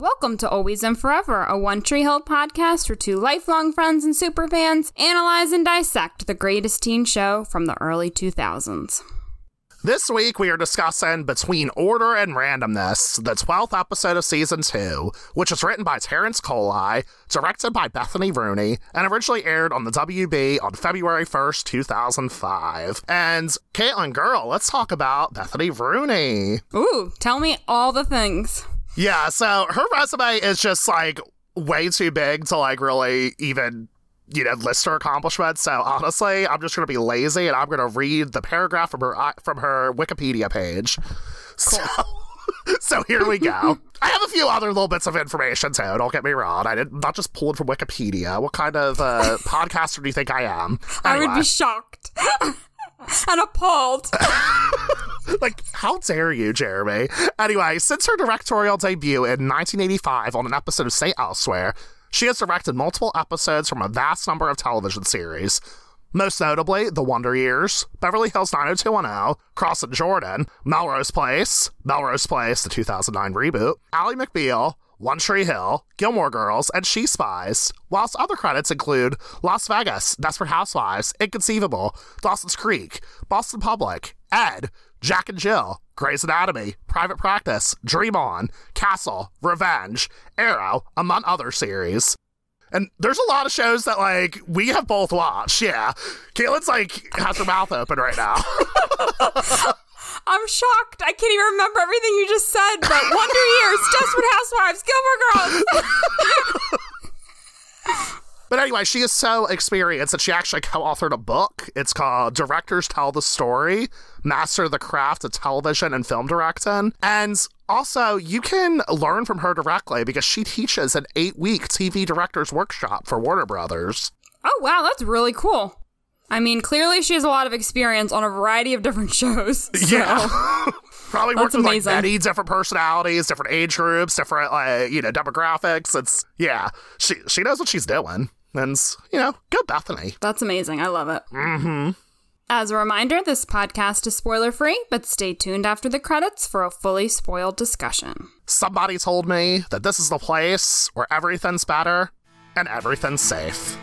Welcome to Always and Forever, a One Tree Hill podcast for two lifelong friends and superfans analyze and dissect the greatest teen show from the early 2000s. This week, we are discussing Between Order and Randomness, the 12th episode of season 2, which was written by Terrence Coli, directed by Bethany Rooney, and originally aired on the WB on February 1st, 2005. And Caitlin, girl, let's talk about Bethany Rooney. Ooh, tell me all the things. Yeah, so her resume is just like way too big to like really even you know, list her accomplishments. So honestly, I'm just going to be lazy and I'm going to read the paragraph from her uh, from her Wikipedia page. So, so here we go. I have a few other little bits of information too. Don't get me wrong. I did not just pull it from Wikipedia. What kind of uh, podcaster do you think I am? Anyway. I would be shocked. And appalled. like, how dare you, Jeremy? Anyway, since her directorial debut in 1985 on an episode of St. Elsewhere, she has directed multiple episodes from a vast number of television series. Most notably, The Wonder Years, Beverly Hills 90210, Crossing Jordan, Melrose Place, Melrose Place, the 2009 reboot, Ally McBeal, One Tree Hill, Gilmore Girls, and She Spies, whilst other credits include Las Vegas, Desperate Housewives, Inconceivable, Dawson's Creek, Boston Public, Ed, Jack and Jill, Grey's Anatomy, Private Practice, Dream On, Castle, Revenge, Arrow, among other series. And there's a lot of shows that like we have both watched. Yeah, Caitlin's like has her mouth open right now. I'm shocked. I can't even remember everything you just said. But Wonder Years, Desperate Housewives, Gilmore Girls. But anyway, she is so experienced that she actually co authored a book. It's called Directors Tell the Story Master the Craft of Television and Film Directing. And also, you can learn from her directly because she teaches an eight week TV director's workshop for Warner Brothers. Oh, wow, that's really cool. I mean, clearly she has a lot of experience on a variety of different shows. So. Yeah. Probably worked with like many different personalities, different age groups, different like you know demographics. It's yeah, she she knows what she's doing. And, you know, go Bethany. That's amazing. I love it. Mm-hmm. As a reminder, this podcast is spoiler free, but stay tuned after the credits for a fully spoiled discussion. Somebody told me that this is the place where everything's better and everything's safe.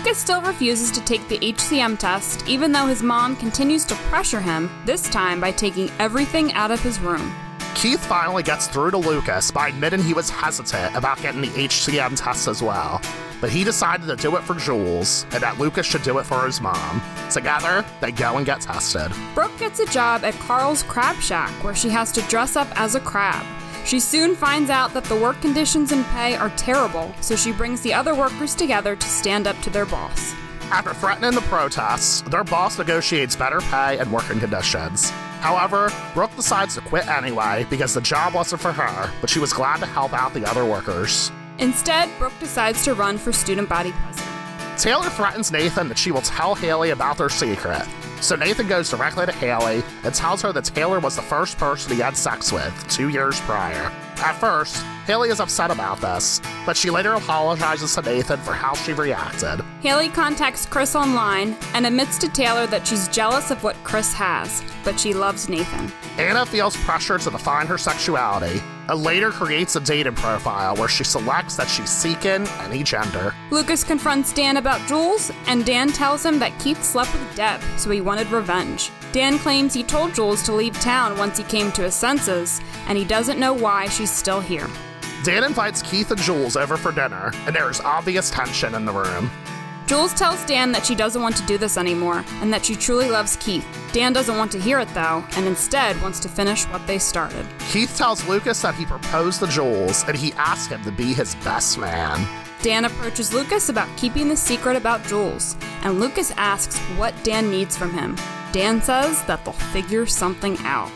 Lucas still refuses to take the HCM test, even though his mom continues to pressure him, this time by taking everything out of his room. Keith finally gets through to Lucas by admitting he was hesitant about getting the HCM test as well. But he decided to do it for Jules, and that Lucas should do it for his mom. Together, they go and get tested. Brooke gets a job at Carl's Crab Shack, where she has to dress up as a crab. She soon finds out that the work conditions and pay are terrible, so she brings the other workers together to stand up to their boss. After threatening the protests, their boss negotiates better pay and working conditions. However, Brooke decides to quit anyway because the job wasn't for her, but she was glad to help out the other workers. Instead, Brooke decides to run for student body president. Taylor threatens Nathan that she will tell Haley about their secret, so Nathan goes directly to Haley and tells her that Taylor was the first person he had sex with two years prior. At first, Haley is upset about this, but she later apologizes to Nathan for how she reacted. Haley contacts Chris online and admits to Taylor that she's jealous of what Chris has, but she loves Nathan. Anna feels pressure to define her sexuality and later creates a dating profile where she selects that she's seeking any gender. Lucas confronts Dan about Jules, and Dan tells him that Keith slept with Deb, so he wanted revenge. Dan claims he told Jules to leave town once he came to his senses, and he doesn't know why she's still here. Dan invites Keith and Jules over for dinner, and there is obvious tension in the room. Jules tells Dan that she doesn't want to do this anymore and that she truly loves Keith. Dan doesn't want to hear it though, and instead wants to finish what they started. Keith tells Lucas that he proposed to Jules and he asks him to be his best man. Dan approaches Lucas about keeping the secret about Jules, and Lucas asks what Dan needs from him. Dan says that they'll figure something out.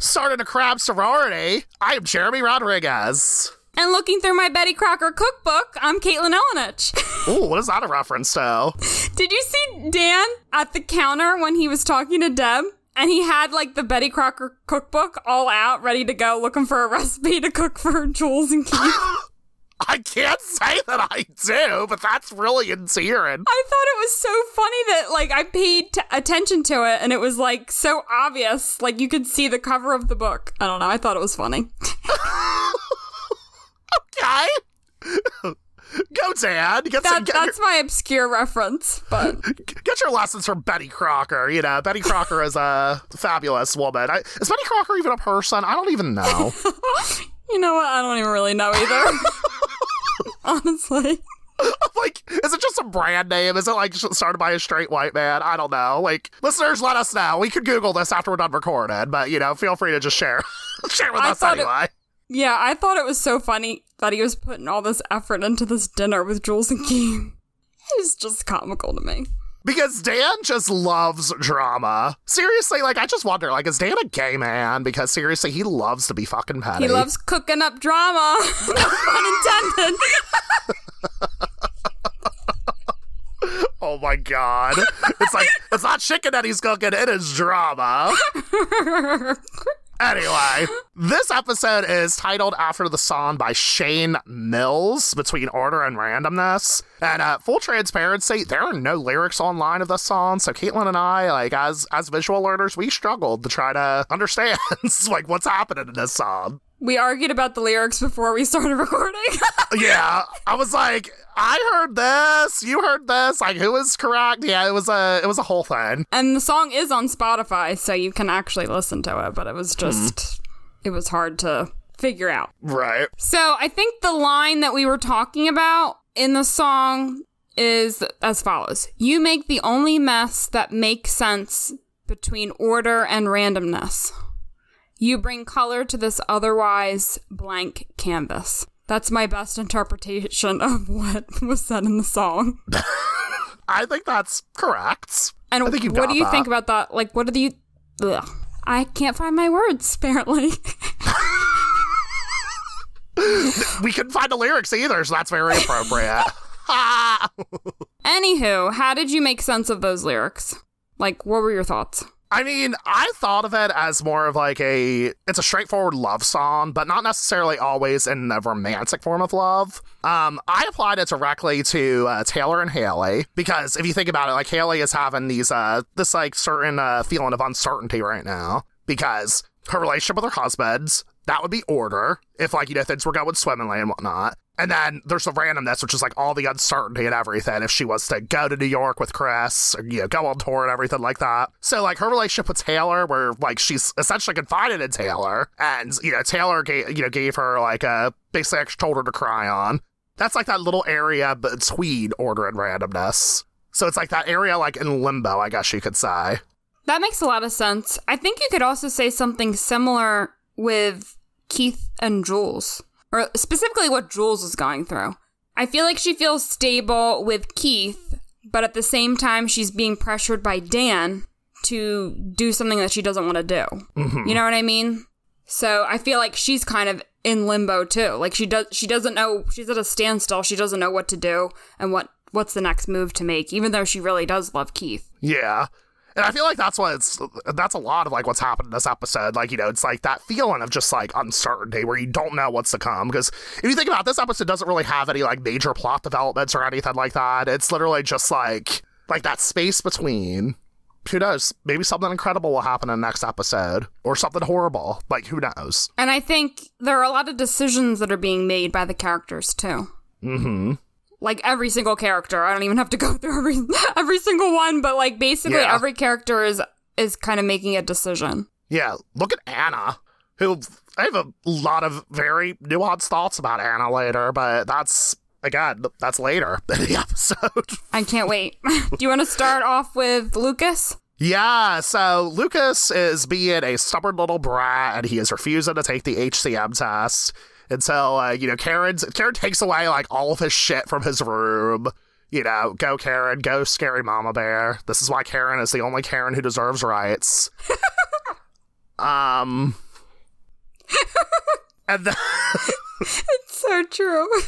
Starting a crab sorority, I am Jeremy Rodriguez. And looking through my Betty Crocker cookbook, I'm Caitlin Elenich. Ooh, what is that a reference to? Did you see Dan at the counter when he was talking to Deb? And he had like the Betty Crocker cookbook all out, ready to go, looking for a recipe to cook for Jules and Keith. I can't say that I do, but that's really endearing. I thought it was so funny that like I paid t- attention to it and it was like so obvious. Like you could see the cover of the book. I don't know. I thought it was funny. okay. Go, Dan. Get, That, get, that's my obscure reference, but get your lessons from Betty Crocker. You know, Betty Crocker is a fabulous woman. I, is Betty Crocker even a person? I don't even know. you know what? I don't even really know either. Honestly. like, is it just a brand name? Is it like started by a straight white man? I don't know. Like, listeners, let us know. We could Google this after we're done recording, but you know, feel free to just share, share with I us thought it- anyway. Yeah, I thought it was so funny that he was putting all this effort into this dinner with Jules and Keith. It was just comical to me. Because Dan just loves drama. Seriously, like I just wonder, like, is Dan a gay man? Because seriously, he loves to be fucking petty. He loves cooking up drama. Pun intended. Oh my god. It's like it's not chicken that he's cooking, it is drama. Anyway, this episode is titled after the song by Shane Mills, Between Order and Randomness. And uh, full transparency, there are no lyrics online of this song, so Caitlin and I, like as as visual learners, we struggled to try to understand like what's happening in this song. We argued about the lyrics before we started recording. yeah, I was like, I heard this, you heard this, like who is correct? Yeah, it was a it was a whole thing. and the song is on Spotify, so you can actually listen to it, but it was hmm. just, it was hard to figure out. Right. So I think the line that we were talking about in the song is as follows You make the only mess that makes sense between order and randomness. You bring color to this otherwise blank canvas. That's my best interpretation of what was said in the song. I think that's correct. And I think you've what do you that. think about that? Like, what do you. Ugh. I can't find my words, apparently. We couldn't find the lyrics either, so that's very appropriate. Anywho, how did you make sense of those lyrics? Like, what were your thoughts? I mean, I thought of it as more of like a it's a straightforward love song, but not necessarily always in a romantic form of love. Um, I applied it directly to uh, Taylor and Haley because if you think about it, like Haley is having these uh this like certain uh feeling of uncertainty right now because her relationship with her husband that would be order if like you know things were going swimmingly and whatnot. And then there's the randomness, which is like all the uncertainty and everything. If she was to go to New York with Chris, or you know, go on tour and everything like that. So like her relationship with Taylor, where like she's essentially confided in Taylor, and you know Taylor gave you know gave her like a basically extra shoulder to cry on. That's like that little area between order and randomness. So it's like that area like in limbo, I guess you could say. That makes a lot of sense. I think you could also say something similar with Keith and Jules, or specifically what Jules is going through. I feel like she feels stable with Keith, but at the same time, she's being pressured by Dan to do something that she doesn't want to do. Mm-hmm. You know what I mean? So I feel like she's kind of in limbo too. Like she does, she doesn't know. She's at a standstill. She doesn't know what to do and what what's the next move to make. Even though she really does love Keith. Yeah. And I feel like that's what it's that's a lot of like what's happened in this episode. Like, you know, it's like that feeling of just like uncertainty where you don't know what's to come. Because if you think about it, this episode doesn't really have any like major plot developments or anything like that. It's literally just like like that space between who knows? Maybe something incredible will happen in the next episode. Or something horrible. Like who knows? And I think there are a lot of decisions that are being made by the characters too. Mm-hmm. Like every single character. I don't even have to go through every every single one, but like basically Yeah. every character is is kind of making a decision. Yeah, look at Anna, who I have a lot of very nuanced thoughts about Anna later, but that's again, that's later in the episode. I can't wait. Do you want to start off with Lucas? Yeah, so Lucas is being a stubborn little brat, and he is refusing to take the HCM test until uh, you know Karen's Karen takes away like all of his shit from his room. You know, go Karen, go scary mama bear. This is why Karen is the only Karen who deserves rights. um, and then. So true.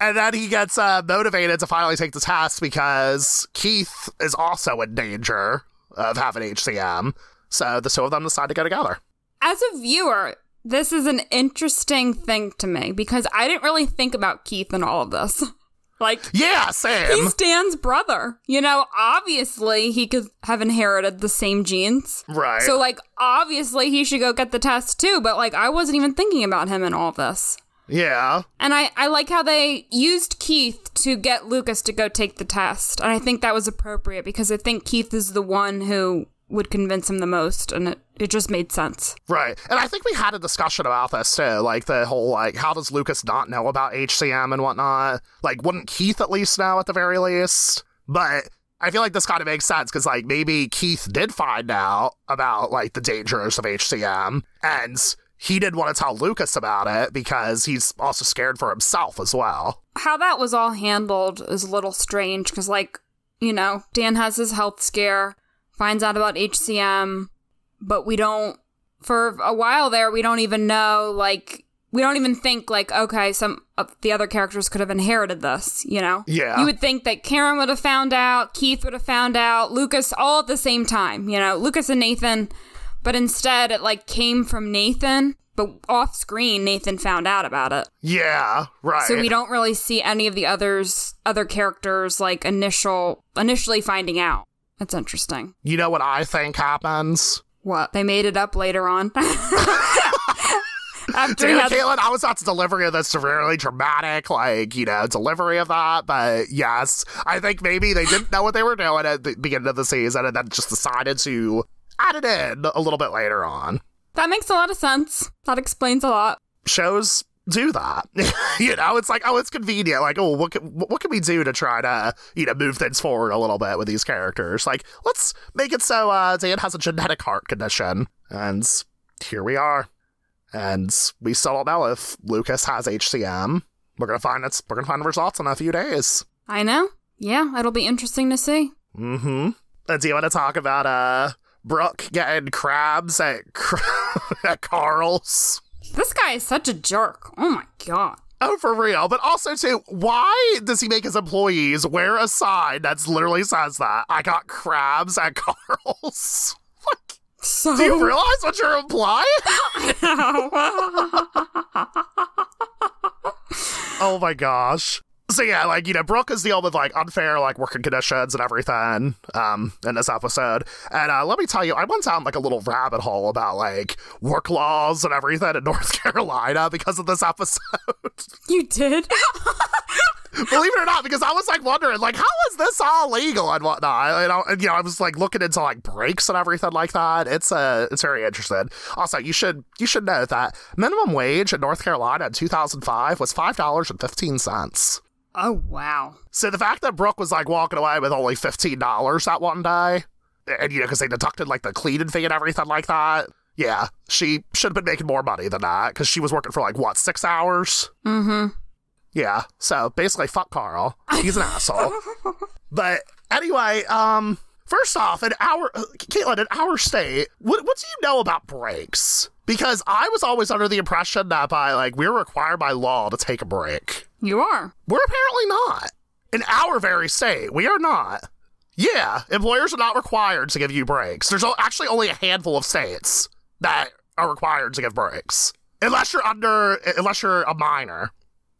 And then he gets uh, motivated to finally take the test because Keith is also in danger of having HCM. So the two of them decide to go together. As a viewer, this is an interesting thing to me because I didn't really think about Keith in all of this. Like, Yeah, same. he's Dan's brother. You know, obviously he could have inherited the same genes. Right. So, like, obviously he should go get the test too, but like, I wasn't even thinking about him in all of this. yeah. And I, I like how they used Keith to get Lucas to go take the test. And I think that was appropriate because I think Keith is the one who would convince him the most. And it, it just made sense. Right. And I think we had a discussion about this too. Like the whole like how does Lucas not know about HCM and whatnot? Like wouldn't Keith at least know at the very least? But I feel like this kind of makes sense because like maybe Keith did find out about like the dangers of HCM and he didn't want to tell Lucas about it because he's also scared for himself as well. How that was all handled is a little strange because, like, you know, Dan has his health scare, finds out about HCM, but we don't, for a while there, we don't even know, like, we don't even think, like, okay, some of the other characters could have inherited this, you know? Yeah. You would think that Karen would have found out, Keith would have found out, Lucas all at the same time, you know, Lucas and Nathan, but instead it, like, came from Nathan. But off screen, Nathan found out about it. Yeah, right. So we don't really see any of the others other characters like initial initially finding out. That's interesting. you know what I think happens? What? They made it up later on. After had Caitlin, I was at the delivery of this really dramatic, like, you know, delivery of that. But yes, I think maybe they didn't know what they were doing at the beginning of the season and then just decided to add it in a little bit later on. that makes a lot of sense. That explains a lot. Shows do that. you know, it's like, oh, it's convenient. Like, oh, what can, what can we do to try to, you know, move things forward a little bit with these characters? Like, let's make it so uh, Dan has a genetic heart condition. And here we are. And we still don't know if Lucas has HCM. We're gonna find it's we're gonna find the results in a few days. I know. Yeah, it'll be interesting to see. Mm-hmm. And do you want to talk about uh Brooke getting crabs at, at Carl's? This guy is such a jerk. Oh my god. Oh, for real. But also, too, why does he make his employees wear a sign that literally says that? I got crabs at Carl's. Like, So do you realize what you're implying? oh my gosh. So yeah, like you know, Brooke is dealing with like unfair like working conditions and everything um in this episode. And uh, let me tell you, I went down like a little rabbit hole about like work laws and everything in North Carolina because of this episode. you did? Believe it or not, because I was like wondering, like, how is this all legal and whatnot? You know, and, you know, I was like looking into like breaks and everything like that. It's uh, it's very interesting. Also, you should you should know that minimum wage in North Carolina in 2005 was five dollars and fifteen cents. Oh wow. So the fact that Brooke was like walking away with only fifteen dollars that one day, and you know, because they deducted like the cleaning fee and everything like that. Yeah, she should have been making more money than that because she was working for like what six hours. Mm-hmm. Yeah, so basically, fuck Carl. He's an asshole. But anyway, um, first off, in our Caitlin, in our state, what what do you know about breaks? Because I was always under the impression that by like we're required by law to take a break. You are. We're apparently not. In our very state, we are not. Yeah, employers are not required to give you breaks. There's actually only a handful of states that are required to give breaks, unless you're under, unless you're a minor.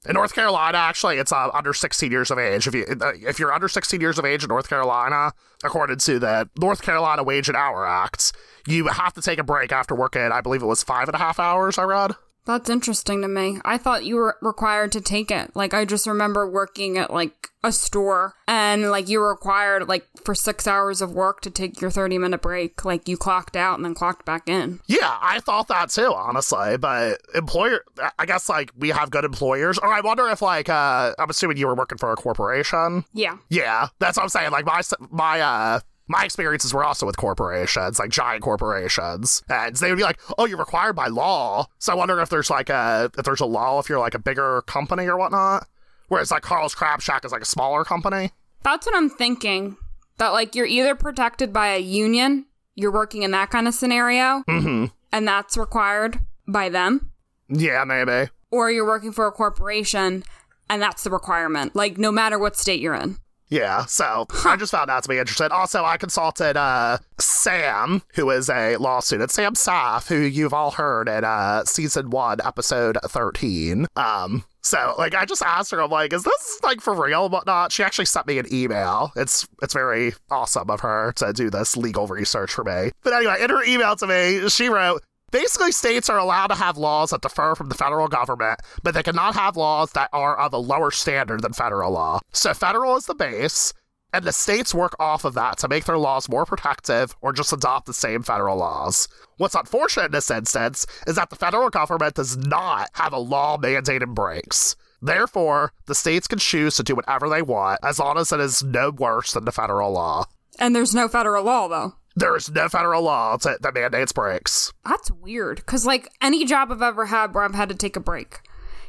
In North Carolina, actually, it's uh, under 16 years of age. If you uh, if you're under 16 years of age in North Carolina, according to the North Carolina Wage and Hour Act, you have to take a break after working. I believe it was five and a half hours. I read. That's interesting to me. I thought you were required to take it. Like I just remember working at like a store and like you were required like for 6 hours of work to take your 30 minute break. Like you clocked out and then clocked back in. Yeah, I thought that too, honestly. But employer, I guess like we have good employers. Or I wonder if like uh, I'm assuming you were working for a corporation. Yeah. Yeah, that's what I'm saying. Like my my uh my experiences were also with corporations, like giant corporations, and they would be like, "Oh, you're required by law." So I wonder if there's like a if there's a law if you're like a bigger company or whatnot. Whereas like Carl's Crab Shack is like a smaller company. That's what I'm thinking. That like you're either protected by a union, you're working in that kind of scenario, Mm-hmm. and that's required by them, Yeah, maybe. or you're working for a corporation and that's the requirement. Like no matter what state you're in. Yeah, so I just found out to be interested. Also, I consulted uh, Sam, who is a law student, Sam Saff, who you've all heard in uh, season one, episode 13. Um, so, like, I just asked her, I'm like, is this like for real and whatnot? She actually sent me an email. It's it's very awesome of her to do this legal research for me. But anyway, in her email to me, she wrote, Basically, states are allowed to have laws that differ from the federal government, but they cannot have laws that are of a lower standard than federal law. So, federal is the base, and the states work off of that to make their laws more protective or just adopt the same federal laws. What's unfortunate in this instance is that the federal government does not have a law mandating breaks. Therefore, the states can choose to do whatever they want as long as it is no worse than the federal law. And there's no federal law, though. There is no federal law that, that mandates breaks. That's weird. Because, like, any job I've ever had where I've had to take a break,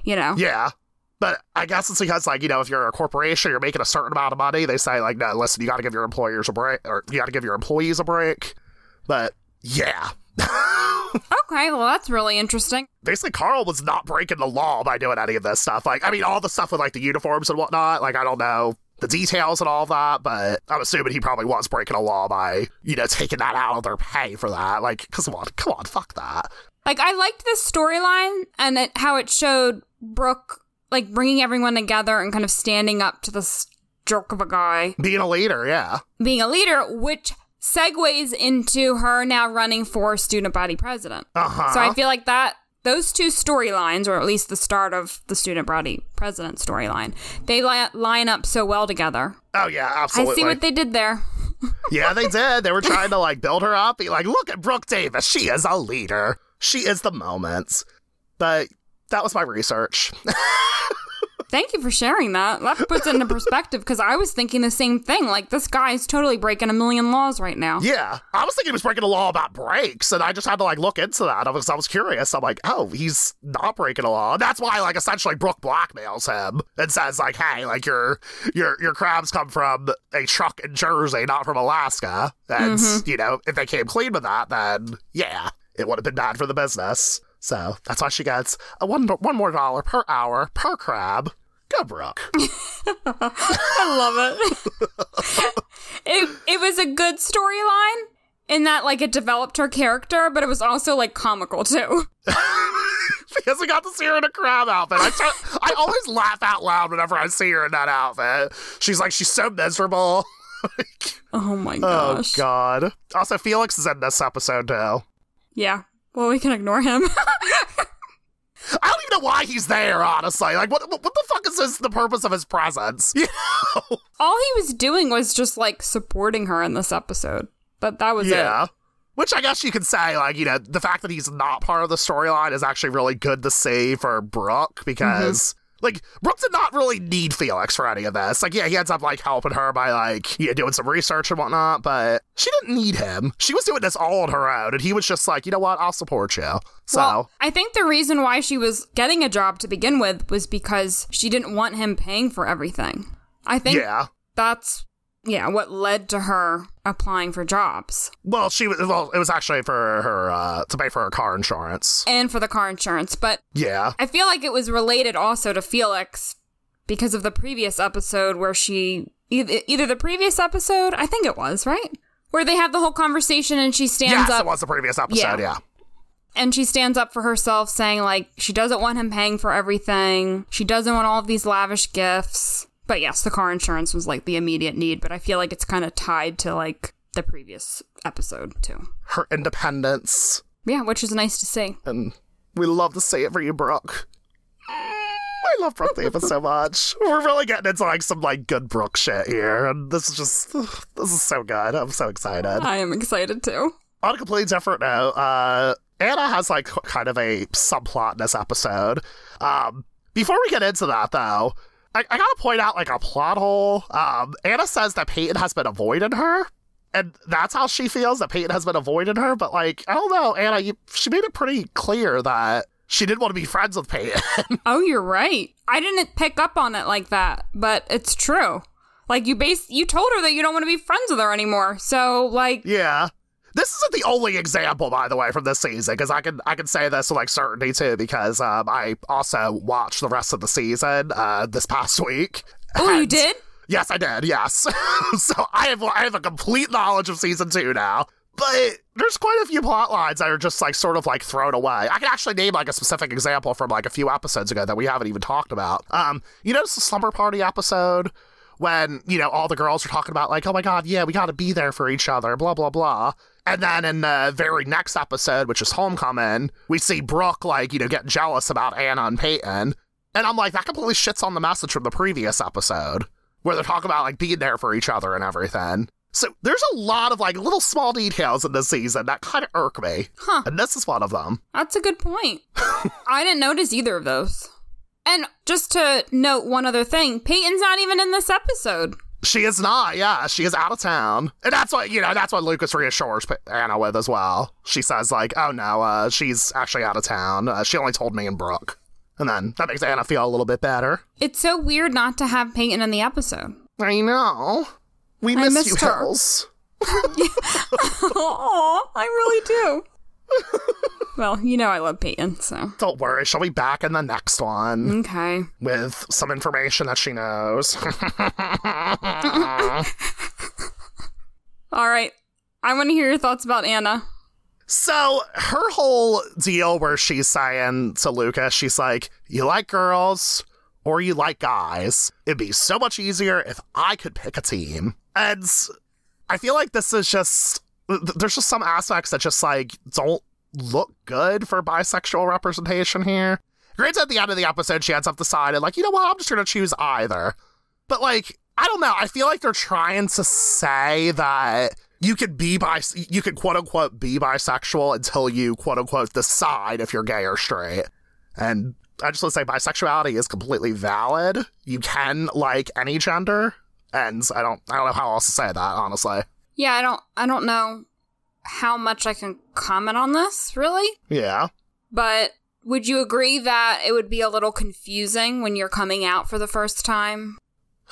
you know? Yeah. But I guess it's because, like, you know, if you're a corporation, you're making a certain amount of money, they say, like, no, listen, you got to give your employers a break, or you got to give your employees a break. But yeah. okay, well, that's really interesting. Basically, Carl was not breaking the law by doing any of this stuff. Like, I mean, all the stuff with, like, the uniforms and whatnot, like, I don't know the details and all that, but I'm assuming he probably was breaking a law by, you know, taking that out of their pay for that. Like, come on, come on, fuck that. Like, I liked this storyline and it, how it showed Brooke, like, bringing everyone together and kind of standing up to this jerk of a guy. Being a leader, yeah. Being a leader, which segues into her now running for student body president. Uh-huh. So I feel like that those two storylines, or at least the start of the student body president storyline, they li- line up so well together. Oh yeah, absolutely. I see what they did there. yeah, they did. They were trying to like build her up, be like, look at Brooke Davis. She is a leader. She is the moment. But that was my research. Thank you for sharing that. That puts it into perspective because I was thinking the same thing. Like, this guy is totally breaking a million laws right now. Yeah. I was thinking he was breaking a law about breaks, and I just had to, like, look into that because I was curious. I'm like, oh, he's not breaking a law. And that's why, like, essentially Brooke blackmails him and says, like, hey, like, your your your crabs come from a truck in Jersey, not from Alaska. And, mm-hmm. you know, if they came clean with that, then, yeah, it would have been bad for the business. So that's why she gets a one one more dollar per hour per crab. Go Brooke. I love it. it it was a good storyline in that like it developed her character, but it was also like comical too. because we got to see her in a crab outfit. I start, I always laugh out loud whenever I see her in that outfit. She's like she's so miserable. oh my oh, gosh. Oh god. Also Felix is in this episode too. Yeah. Well, we can ignore him. I don't even know why he's there, honestly. Like, what, what the fuck is this, the purpose of his presence? You know? All he was doing was just, like, supporting her in this episode. But that was yeah. it. Which I guess you could say, like, you know, the fact that he's not part of the storyline is actually really good to see for Brooke because. Mm-hmm like, Brooke did not really need Felix for any of this. Like, yeah, he ends up, like, helping her by, like, yeah, doing some research and whatnot, but she didn't need him. She was doing this all on her own, and he was just like, you know what, I'll support you. So. Well, I think the reason why she was getting a job to begin with was because she didn't want him paying for everything. I think yeah. that's yeah, what led to her applying for jobs. Well, she was well, it was actually for her uh to pay for her car insurance. And for the car insurance, but Yeah. I feel like it was related also to Felix because of the previous episode where she either, either the previous episode, I think it was, right? Where they have the whole conversation and she stands yes, up. it was the previous episode, yeah. yeah. And she stands up for herself saying like she doesn't want him paying for everything. She doesn't want all of these lavish gifts but yes, the car insurance was like the immediate need, but I feel like it's kind of tied to like the previous episode too. Her independence. Yeah, which is nice to see. And we love to see it for you, Brooke. I love Brooke Davis so much. We're really getting into like some like good Brooke shit here, and this is just this is so good. I'm so excited. I am excited too. On a completely different note, uh, Anna has like kind of a subplot in this episode. Um, before we get into that, though, I, I gotta point out like a plot hole. Um, Anna says that Peyton has been avoiding her, and that's how she feels that Peyton has been avoiding her. But like, I don't know, Anna, you, she made it pretty clear that she didn't want to be friends with Peyton. oh, you're right. I didn't pick up on it like that, but it's true. Like you base, you told her that you don't want to be friends with her anymore. So like, yeah. This isn't the only example, by the way, from this season, because I can I can say this with like certainty too, because um, I also watched the rest of the season uh, this past week. Oh, you did? Yes, I did. Yes. so I have I have a complete knowledge of season two now. But there's quite a few plot lines that are just like sort of like thrown away. I can actually name like a specific example from like a few episodes ago that we haven't even talked about. Um, you notice the slumber party episode when, you know, all the girls are talking about like, oh my god, yeah, we gotta be there for each other, blah blah blah. And then in the very next episode, which is Homecoming, we see Brooke like, you know, get jealous about Anna and Peyton. And I'm like, that completely shits on the message from the previous episode, where they're talking about like being there for each other and everything. So there's a lot of like little small details in this season that kind of irk me. Huh. And this is one of them. That's a good point. I didn't notice either of those. And just to note one other thing, Peyton's not even in this episode. She is not, yeah. She is out of town. And that's what, you know, that's what Lucas reassures Anna with as well. She says, like, oh no, uh, she's actually out of town. Uh, she only told me and Brooke. And then that makes Anna feel a little bit better. It's so weird not to have Peyton in the episode. I know. We I miss you, her. Hills. Aw, I really do. Well, you know I love Peyton, so. Don't worry, she'll be back in the next one Okay. with some information that she knows. All right. I want to hear your thoughts about Anna. so, her whole deal where she's saying to Lucas, she's like, You like girls or you like guys. It'd be so much easier if I could pick a team. And I feel like this is just, there's just some aspects that just like don't look good for bisexual representation here. Granted, at the end of the episode, she ends up deciding, like, you know what, I'm just gonna choose either. But like, I don't know. I feel like they're trying to say that you could be bis, you could quote unquote be bisexual until you quote unquote decide if you're gay or straight. And I just want to say bisexuality is completely valid. You can like any gender, and I don't I don't know how else to say that honestly. Yeah, I don't I don't know how much I can comment on this, really. Yeah. But would you agree that it would be a little confusing when you're coming out for the first time?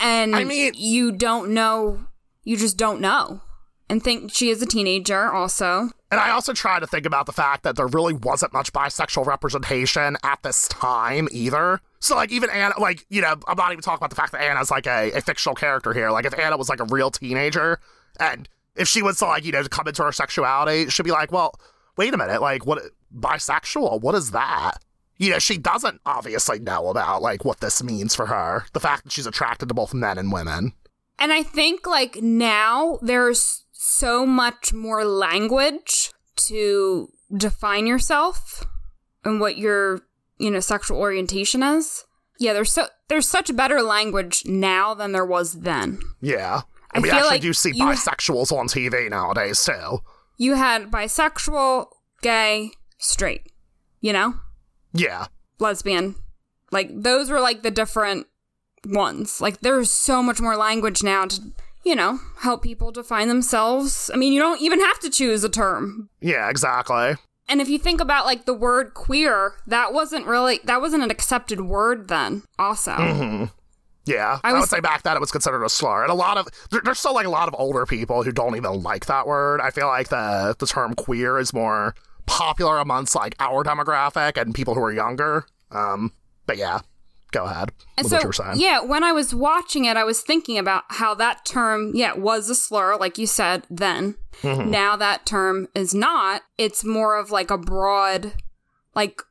and I mean- you don't know, you just don't know. And think she is a teenager also. And I also try to think about the fact that there really wasn't much bisexual representation at this time either. So, like, even Anna, like, you know, I'm not even talking about the fact that Anna's like a, a fictional character here. Like, if Anna was like a real teenager and if she was to, like, you know, to come into her sexuality, she'd be like, well, wait a minute, like, what, bisexual? What is that? You know, she doesn't obviously know about, like, what this means for her. The fact that she's attracted to both men and women. And I think like now there's so much more language to define yourself and what your, you know, sexual orientation is. Yeah, there's so there's such better language now than there was then. Yeah. I And we feel actually like do see bisexuals on TV nowadays, too. You had bisexual, gay, straight, you know? Yeah. lesbian. Like those were like the different ones. Like there's so much more language now to, you know, help people define themselves. I mean, you don't even have to choose a term. Yeah, exactly. And if you think about like the word queer, that wasn't really that wasn't an accepted word then. Also, hmm Yeah, I I, would say back then it was considered a slur, and a lot of there, there's still like a lot of older people who don't even like that word. I feel like the the term queer is more popular amongst like our demographic and people who are younger. Um, but yeah, go ahead. And so what you were saying. yeah, when I was watching it, I was thinking about how that term, yeah, was a slur, like you said then. Mhm. Now that term is not. It's more of like a broad, like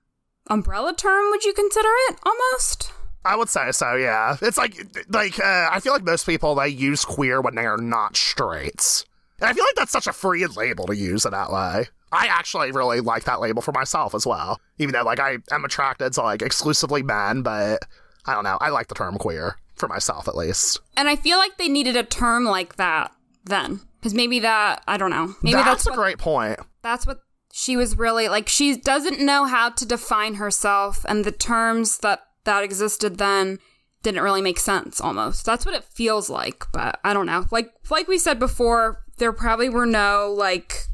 umbrella term. Would you consider it almost? I would say so. Yeah, it's like like uh, I feel like most people they use queer when they are not straight, and I feel like that's such a free label to use in that way. I actually really like that label for myself as well, even though like I am attracted to like exclusively men, but I don't know. I like the term queer for myself at least. And I feel like they needed a term like that then, because maybe that I don't know. Maybe that's, that's, a what, great point. that's what she was really like. She doesn't know how to define herself, and the terms that that existed then didn't really make sense. Almost that's what it feels like, but I don't know. Like like we said before, there probably were no like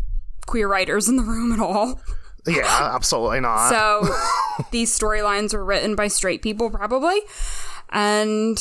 queer writers in the room at all. Yeah, absolutely not. So these storylines were written by straight people, probably. And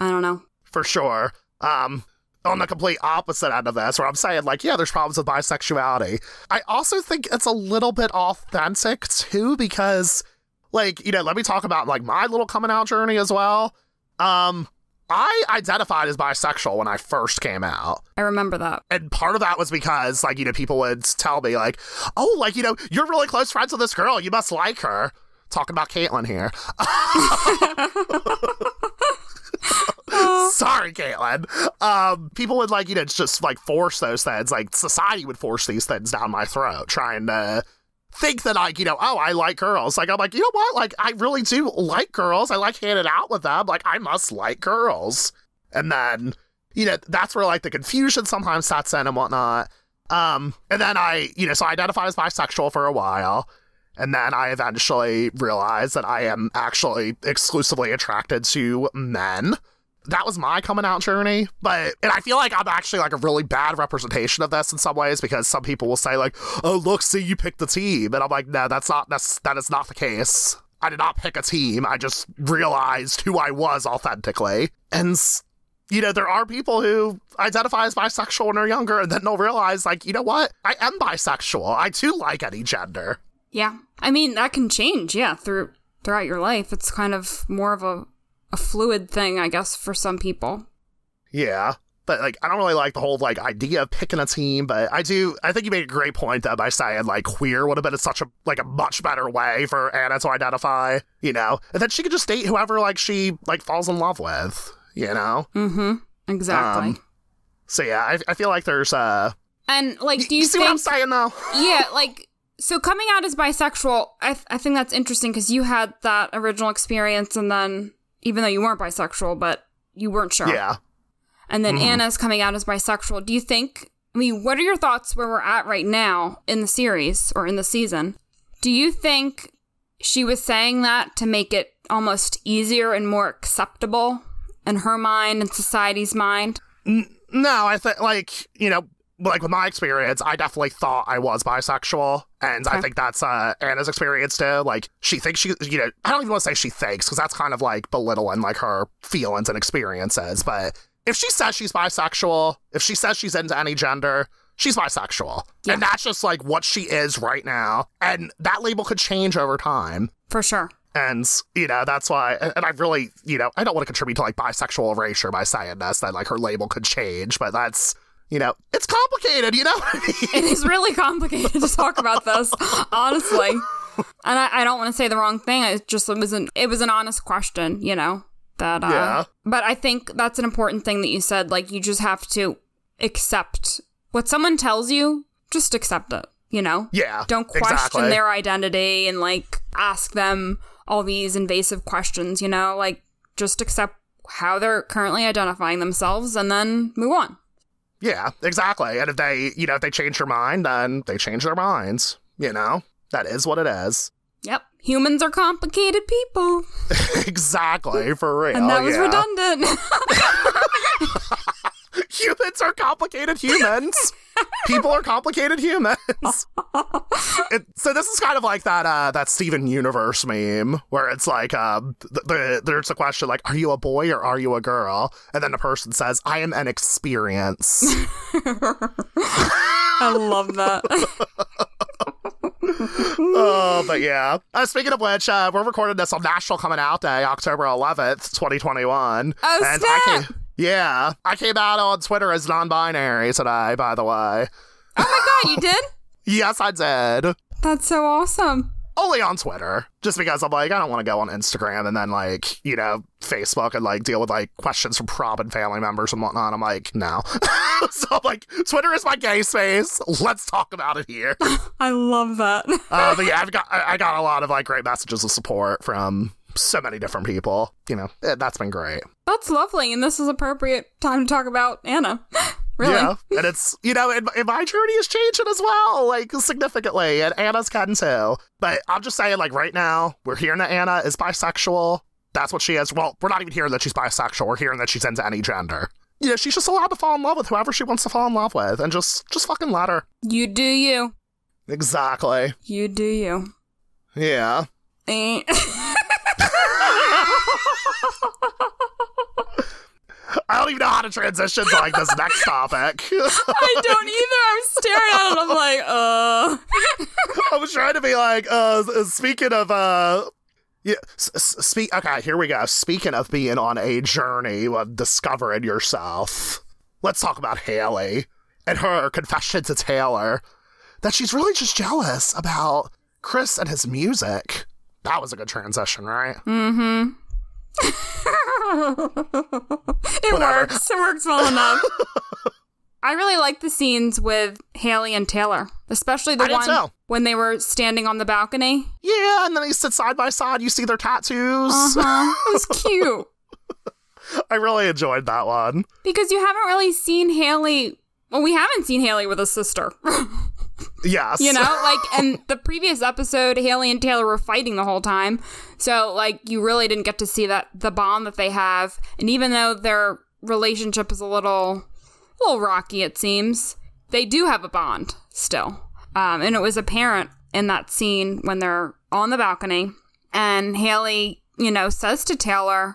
I don't know. for sure. Um, on the complete opposite end of this, where I'm saying, like, yeah, there's problems with bisexuality. I also think it's a little bit authentic too, because, like, you know, let me talk about like my little coming out journey as well. Um, I identified as bisexual when I first came out. I remember that. And part of that was because, like, you know, people would tell me, like, oh, like, you know, you're really close friends with this girl. You must like her. Talking about Caitlin here. Sorry, Caitlin. Um, people would like, you know, just like force those things. Like society would force these things down my throat, trying to think that like, you know, oh, I like girls. Like I'm like, you know what? Like I really do like girls. I like hanging out with them. Like I must like girls. And then, you know, that's where like the confusion sometimes sets in and whatnot. Um, and then I, you know, so I identified as bisexual for a while. And then I eventually realized that I am actually exclusively attracted to men. That was my coming out journey. But, and I feel like I'm actually like a really bad representation of this in some ways because some people will say, like, oh, look, see, you picked the team. And I'm like, no, that's not, that's, that is not the case. I did not pick a team. I just realized who I was authentically. And, you know, there are people who identify as bisexual when they're younger and then they'll realize, like, you know what? I am bisexual. I too like any gender. Yeah. I mean, that can change, yeah, through throughout your life. It's kind of more of a a fluid thing, I guess, for some people. Yeah. But like I don't really like the whole like idea of picking a team, but I do I think you made a great point though by saying like queer would have been such a like a much better way for Anna to identify, you know. And then she could just date whoever like she like falls in love with, you know? Mm-hmm. Exactly. Um, so yeah, I, I feel like there's uh And like do you, you see think, what I'm saying though? Yeah, like so coming out as bisexual, I, th- I think that's interesting because you had that original experience, and then even though you weren't bisexual, but you weren't sure. Yeah. And then mm-hmm. Anna's coming out as bisexual. Do you think? I mean, what are your thoughts where we're at right now in the series or in the season? Do you think she was saying that to make it almost easier and more acceptable in her mind and society's mind? No, I think like you know like with my experience, I definitely thought I was bisexual, and okay. I think that's uh, Anna's experience too. Like she thinks she, you know, I don't even want to say she thinks because that's kind of like belittling like her feelings and experiences. But if she says she's bisexual, if she says she's into any gender, she's bisexual, yeah. and that's just like what she is right now. And that label could change over time, for sure. And, you know, that's why, and I really, you know, I don't want to contribute to like bisexual erasure by saying this, that like her label could change, but that's, you know, it's complicated, you know? it is really complicated to talk about this, honestly. And I, I don't want to say the wrong thing. It just it was an it was an honest question, you know. That uh, yeah. But I think that's an important thing that you said. Like you just have to accept what someone tells you. Just accept it. You know. Yeah. Don't question exactly. their identity and like ask them all these invasive questions. You know, like just accept how they're currently identifying themselves and then move on. Yeah, exactly. And if they, you know, if they change their mind, then they change their minds. You know, that is what it is. Yep. Humans are complicated people. exactly, for real. And that was yeah. redundant. humans are complicated humans. People are complicated humans. It, so this is kind of like that uh, that Steven Universe meme where it's like um, th- th- there's a question like, "Are you a boy or are you a girl?" And then the person says, "I am an experience." I love that. oh, but yeah. Uh, speaking of which, uh, we're recording this on National Coming Out Day, October 11th, 2021. Oh, and snap. I came, yeah, I came out on Twitter as non-binary today, by the way. Oh my god, you did? yes, I did. That's so awesome. Only on Twitter, just because I'm like, I don't want to go on Instagram and then like, you know, Facebook and like deal with like questions from prob and family members and whatnot. I'm like, no. so I'm like, Twitter is my gay space. Let's talk about it here. I love that. uh, but yeah, I've got I got a lot of like great messages of support from so many different people. You know, eh, that's been great. That's lovely, and this is appropriate time to talk about Anna. Really? Yeah, and it's you know, and, and, my journey is changing as well, like significantly, and Anna's can too. But I'm just saying, like right now, we're hearing that Anna is bisexual. That's what she is. Well, we're not even hearing that she's bisexual. We're hearing that she's into any gender. You know, she's just allowed to fall in love with whoever she wants to fall in love with, and just just fucking let her. You do you. Exactly. You do you. Yeah. Eh. I don't even know how to transition to like this next topic. I don't either. I'm staring at it. I'm like, uh. I was trying to be like, uh, speaking of, uh, Yeah, speak. Okay, here we go. Speaking of being on a journey of discovering yourself, let's talk about Haley and her confession to Taylor that she's really just jealous about Chris and his music. That was a good transition, right? Mm-hmm. it Whatever. works. It works well enough. I really like the scenes with Haley and Taylor, especially the I one when they were standing on the balcony. Yeah, and then they sit side by side. You see their tattoos. Uh-huh. It was cute. I really enjoyed that one. Because you haven't really seen Haley. Well, we haven't seen Haley with a sister. Yes. you know, like, and the previous episode, Haley and Taylor were fighting the whole time. So, like, you really didn't get to see that the bond that they have. And even though their relationship is a little, a little rocky, it seems, they do have a bond still. Um, and it was apparent in that scene when they're on the balcony, and Haley, you know, says to Taylor,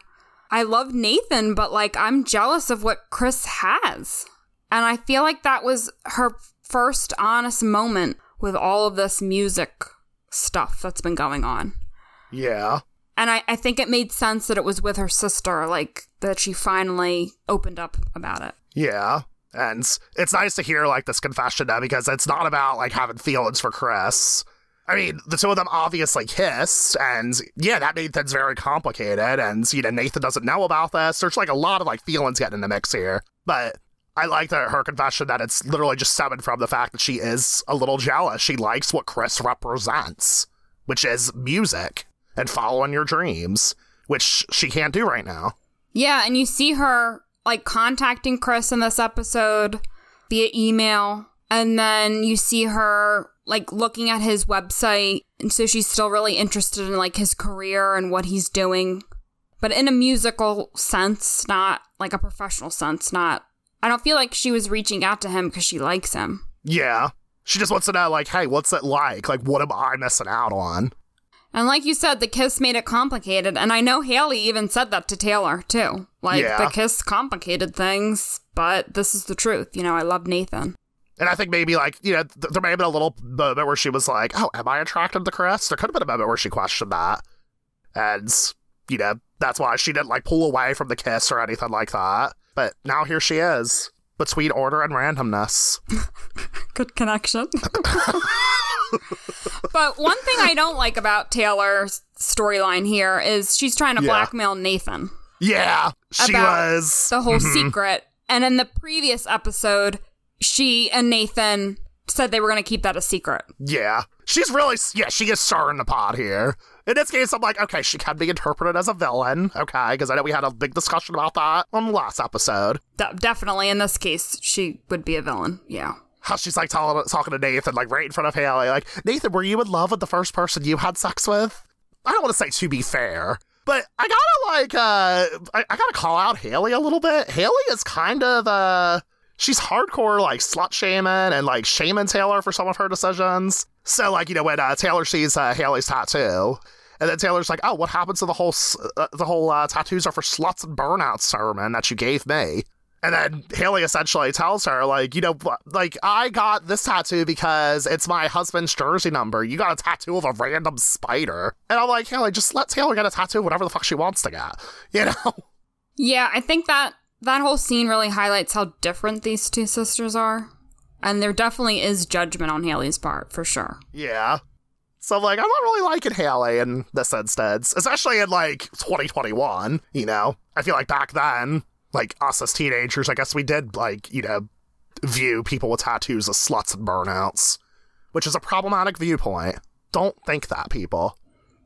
I love Nathan, but like I'm jealous of what Chris has. And I feel like that was her first honest moment with all of this music stuff that's been going on. Yeah. And I, I think it made sense that it was with her sister, like that she finally opened up about it. Yeah. And it's nice to hear like this confession now because it's not about like having feelings for Chris. I mean, the two of them obviously kiss, and yeah, that made things very complicated. And you know, Nathan doesn't know about this. There's like a lot of like feelings getting in the mix here. But I like that her confession that it's literally just stemming from the fact that she is a little jealous. She likes what Chris represents, which is music and following your dreams, which she can't do right now. Yeah, and you see her like contacting Chris in this episode via email, and then you see her like looking at his website, and so she's still really interested in like his career and what he's doing, but in a musical sense, not like a professional sense. Not, I don't feel like she was reaching out to him because she likes him. Yeah. She just wants to know, like, hey, what's it like? Like, what am I missing out on? And like you said, the kiss made it complicated. And I know Haley even said that to Taylor, too. Like, Yeah. the kiss complicated things, but this is the truth. You know, I love Nathan. And I think maybe, like, you know, th- there may have been a little moment where she was like, oh, am I attracted to Chris? There could have been a moment where she questioned that. And, you know, that's why she didn't, like, pull away from the kiss or anything like that. But now here she is, between order and randomness. Good connection. but one thing I don't like about Taylor's storyline here is she's trying to Yeah. blackmail Nathan Yeah, she was. the whole mm-hmm. secret. And in the previous episode, she and Nathan said they were going to keep that a secret. Yeah. She's really, yeah, she is stirring the pot here. In this case, I'm like, okay, she can be interpreted as a villain, okay, because I know we had a big discussion about that on the last episode. De- definitely, in this case, she would be a villain. Yeah. How she's like telling, talking to Nathan, like right in front of Haley, like, Nathan, were you in love with the first person you had sex with? I don't want to say to be fair, but I gotta like, uh, I, I gotta call out Haley a little bit. Haley is kind of, uh, she's hardcore like slut shaming and like shaming Taylor for some of her decisions. So like, you know, when uh, Taylor sees uh, Haley's tattoo, and then Taylor's like, "Oh, what happens to the whole uh, the whole uh, tattoos are for sluts and burnouts sermon that you gave me?" And then Haley essentially tells her, like, you know, like I got this tattoo because it's my husband's jersey number. You got a tattoo of a random spider, and I'm like, Haley, just let Taylor get a tattoo, whatever the fuck she wants to get, you know? Yeah, I think that that whole scene really highlights how different these two sisters are. And there definitely is judgment on Haley's part, for sure. Yeah. So like, I'm not really liking Haley in this instance, especially in like 2021. You know, I feel like back then, like us as teenagers, I guess we did like, you know, view people with tattoos as sluts and burnouts, which is a problematic viewpoint. Don't think that, people.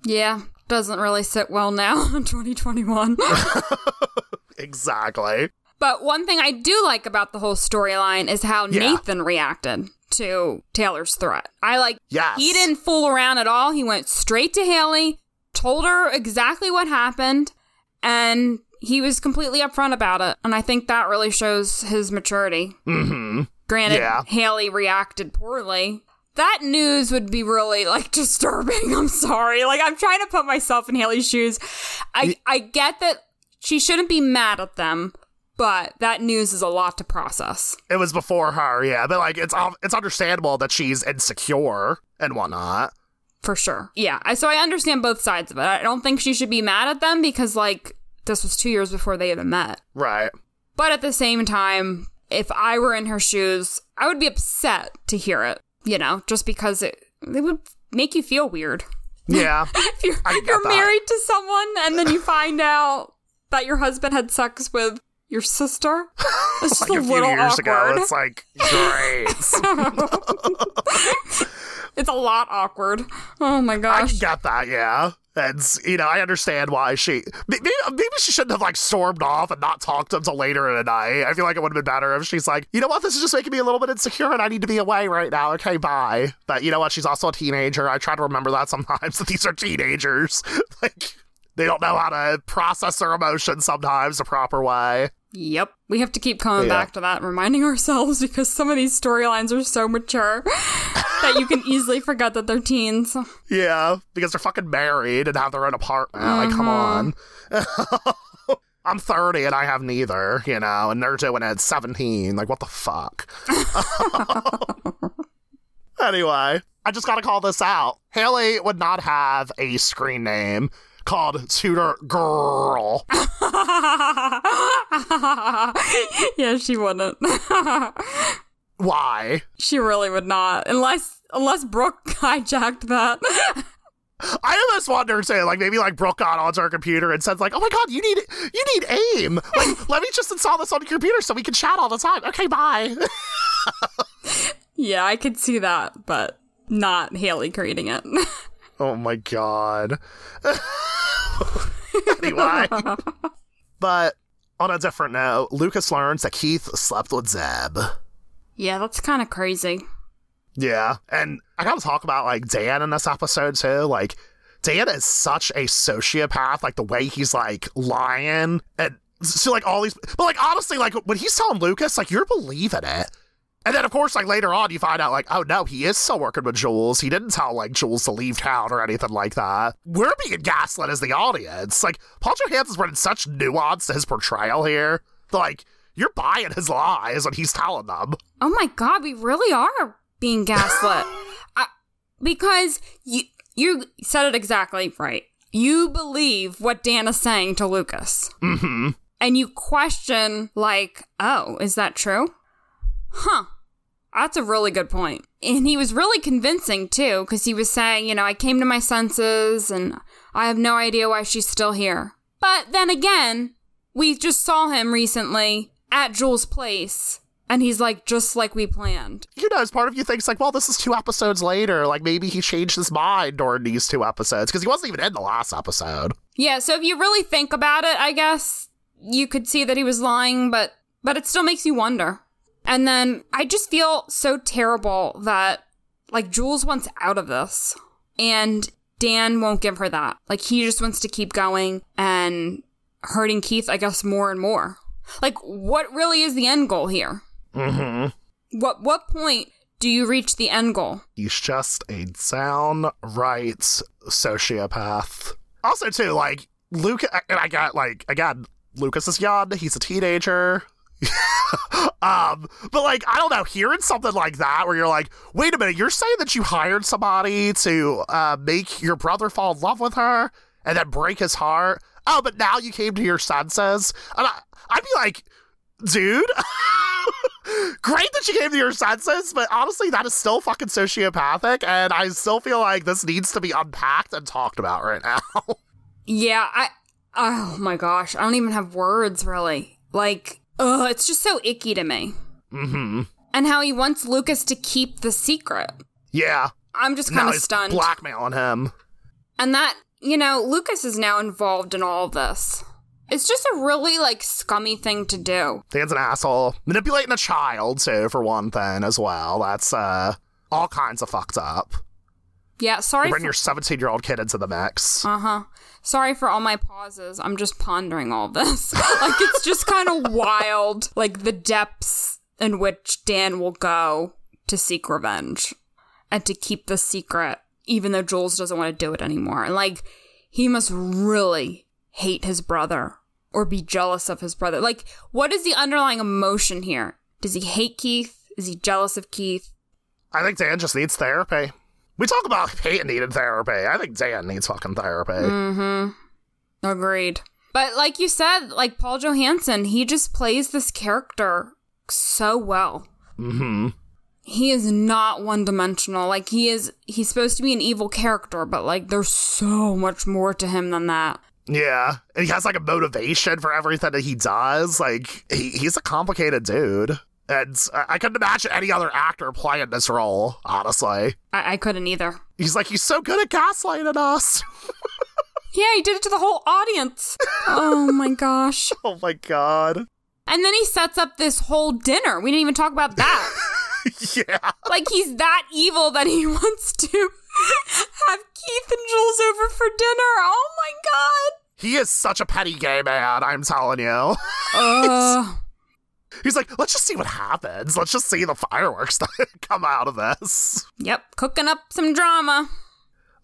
Yeah, doesn't really sit well now in 2021. Exactly. but one thing I do like about the whole storyline is how Yeah. Nathan reacted to Taylor's threat. I like Yes. he didn't fool around at all. He went straight to Haley, told her exactly what happened, and he was completely upfront about it. And I think that really shows his maturity. Mm-hmm. Granted, Yeah. Haley reacted poorly. That news would be really like disturbing. I'm sorry. Like I'm trying to put myself in Haley's shoes. I I get that she shouldn't be mad at them, but that news is a lot to process. It was before her, yeah, but like it's it's understandable that she's insecure and whatnot. for sure. Yeah. I, so I understand both sides of it. I don't think she should be mad at them because, like, this was two years before they even met. Right. But at the same time, if I were in her shoes, I would be upset to hear it, you know, just because it, it would make you feel weird. Yeah. if you're, you're married to someone and then you find out that your husband had sex with your sister, it's just like a, a few little years awkward. ago, it's like great. it's a lot awkward. Oh my I gosh. can get that, yeah. And you know, I understand why she maybe, maybe she shouldn't have like stormed off and not talked until later in the night. I feel like it would have been better if she's like, you know what, this is just making me a little bit insecure, and I need to be away right now. Okay, bye. But you know what, she's also a teenager. I try to remember that sometimes that these are teenagers. like they don't know how to process their emotions sometimes the proper way. Yep. We have to keep coming Yeah. back to that, reminding ourselves because some of these storylines are so mature that you can easily forget that they're teens. Yeah, because they're fucking married and have their own apartment. Like, come uh-huh. on. I'm 30 and I have neither, you know, and they're doing it at 17. Like, what the fuck? anyway, I just gotta call this out. Haley would not have a screen name called Tutor Girl. yeah, she wouldn't. Why? she really would not, unless unless Brooke hijacked that. I almost wonder too, like maybe like Brooke got onto her computer and said like, "Oh my god, you need you need AIM. Like, let me just install this on your computer so we can chat all the time." Okay, bye. yeah, I could see that, but not Haley creating it. Oh my god. anyway. but on a different note, Lucas learns that Keith slept with Deb. yeah, that's kind of crazy. Yeah. And I gotta talk about like Dan in this episode too. Like Dan is such a sociopath, like the way he's like lying and so like all these but like honestly, like when he's telling Lucas, like you're believing it. And then, of course, like later on, you find out, like, oh no, he is still working with Jules. He didn't tell like Jules to leave town or anything like that. We're being gaslit as the audience. Like, Paul Johansson's bringing such nuance to his portrayal here. Like, you're buying his lies when he's telling them. Oh my god, we really are being gaslit. I, because you you said it exactly right. You believe what Dan is saying to Lucas. Mm-hmm. And you question like, "Oh, is that true?" Huh. That's a really good point. And he was really convincing too cuz he was saying, you know, I came to my senses and I have no idea why she's still here. But then again, we just saw him recently at Jules' place and he's like just like we planned. You know, as part of you thinks like, well, this is two episodes later. Like maybe he changed his mind during these two episodes because he wasn't even in the last episode. Yeah, so if you really think about it, I guess you could see that he was lying, but but it still makes you wonder. And then I just feel so terrible that like Jules wants out of this and Dan won't give her that. Like he just wants to keep going and hurting Keith, I guess, more and more. Like what really is the end goal here? Mm-hmm. What what point do you reach the end goal? He's just a downright sociopath. Also, too, like Luke, and I got like again, Lucas is young. He's a teenager. um, but like I don't know, hearing something like that where you're like, wait a minute, you're saying that you hired somebody to uh, make your brother fall in love with her and then break his heart. Oh, but now you came to your senses. And I, I'd be like, dude. Great that you came to your senses, but honestly, that is still fucking sociopathic, and I still feel like this needs to be unpacked and talked about right now. Yeah, I. Oh my gosh, I don't even have words really. Like, ugh, it's just so icky to me. mm-hmm. And how he wants Lucas to keep the secret. Yeah. I'm just kind of stunned. blackmailing him. And that, you know, Lucas is now involved in all of this. It's just a really, like, scummy thing to do. Dan's an asshole. Manipulating a child, too, for one thing, as well. That's, uh, all kinds of fucked up. Yeah, sorry Bring for. your 17 year old kid into the mix. Uh huh. Sorry for all my pauses. I'm just pondering all this. like, it's just kind of wild, like, the depths in which Dan will go to seek revenge and to keep the secret, even though Jules doesn't want to do it anymore. And, like, he must really hate his brother or be jealous of his brother. Like, what is the underlying emotion here? Does he hate Keith? Is he jealous of Keith? I think Dan just needs therapy. We talk about Peyton needed therapy. I think Dan needs fucking therapy. Mm-hmm. Agreed. But like you said, like Paul Johansson, he just plays this character so well. Mm-hmm. He is not one dimensional. Like he is he's supposed to be an evil character, but like there's so much more to him than that. Yeah. And he has like a motivation for everything that he does. Like he, he's a complicated dude. And I couldn't imagine any other actor playing this role, honestly. I, I couldn't either. He's like, he's so good at gaslighting us. Yeah, he did it to the whole audience. oh my gosh. oh my god. And then he sets up this whole dinner. We didn't even talk about that. yeah. like he's that evil that he wants to have Keith and Jules over for dinner. Oh my god. He is such a petty gay man, I'm telling you. Uh, He's like, let's just see what happens. Let's just see the fireworks that come out of this. yep, cooking up some drama.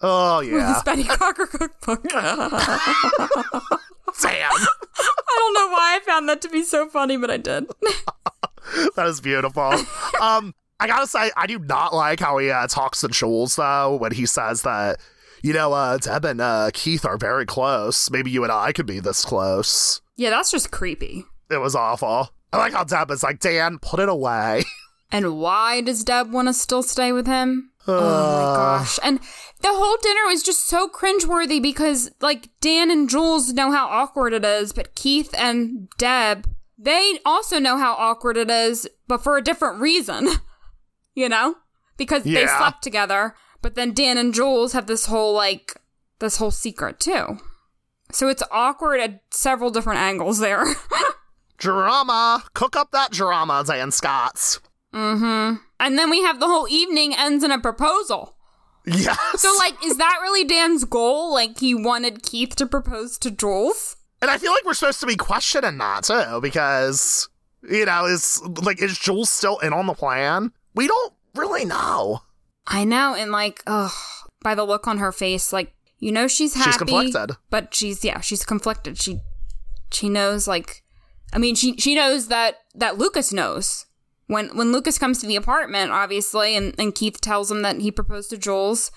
Oh, yeah This yeah. Betty Crocker cookbook. I don't know why I found that to be so funny, but I did. that is beautiful. Um, I gotta say, I do not like how he uh, talks to Jules, though, when he says that, you know, uh, Deb and uh, Keith are very close. Maybe you and I could be this close. yeah, that's just creepy. It was awful. I like how Deb is like, Dan, put it away. And why does Deb want to still stay with him? oh my Uh, gosh. And the whole dinner was just so cringeworthy because, like, Dan and Jules know how awkward it is, but Keith and Deb, they also know how awkward it is, but for a different reason. you know? Because they slept together, but then Dan and Jules have this whole, like, this whole secret too. So it's awkward at several different angles there. Drama. Cook up that drama, Dan Scotts. mm-hmm. And then we have the whole evening ends in a proposal. Yes. So, like, is that really Dan's goal? Like, he wanted Keith to propose to Jules? And I feel like we're supposed to be questioning that too, because you know, is like is Jules still in on the plan? We don't really know. I know, and like, ugh, by the look on her face, like, you know, she's happy, She's conflicted. but she's yeah, she's conflicted. She she knows, like, I mean, she she knows that that Lucas knows when when Lucas comes to the apartment, obviously, and and Keith tells him that he proposed to Jules.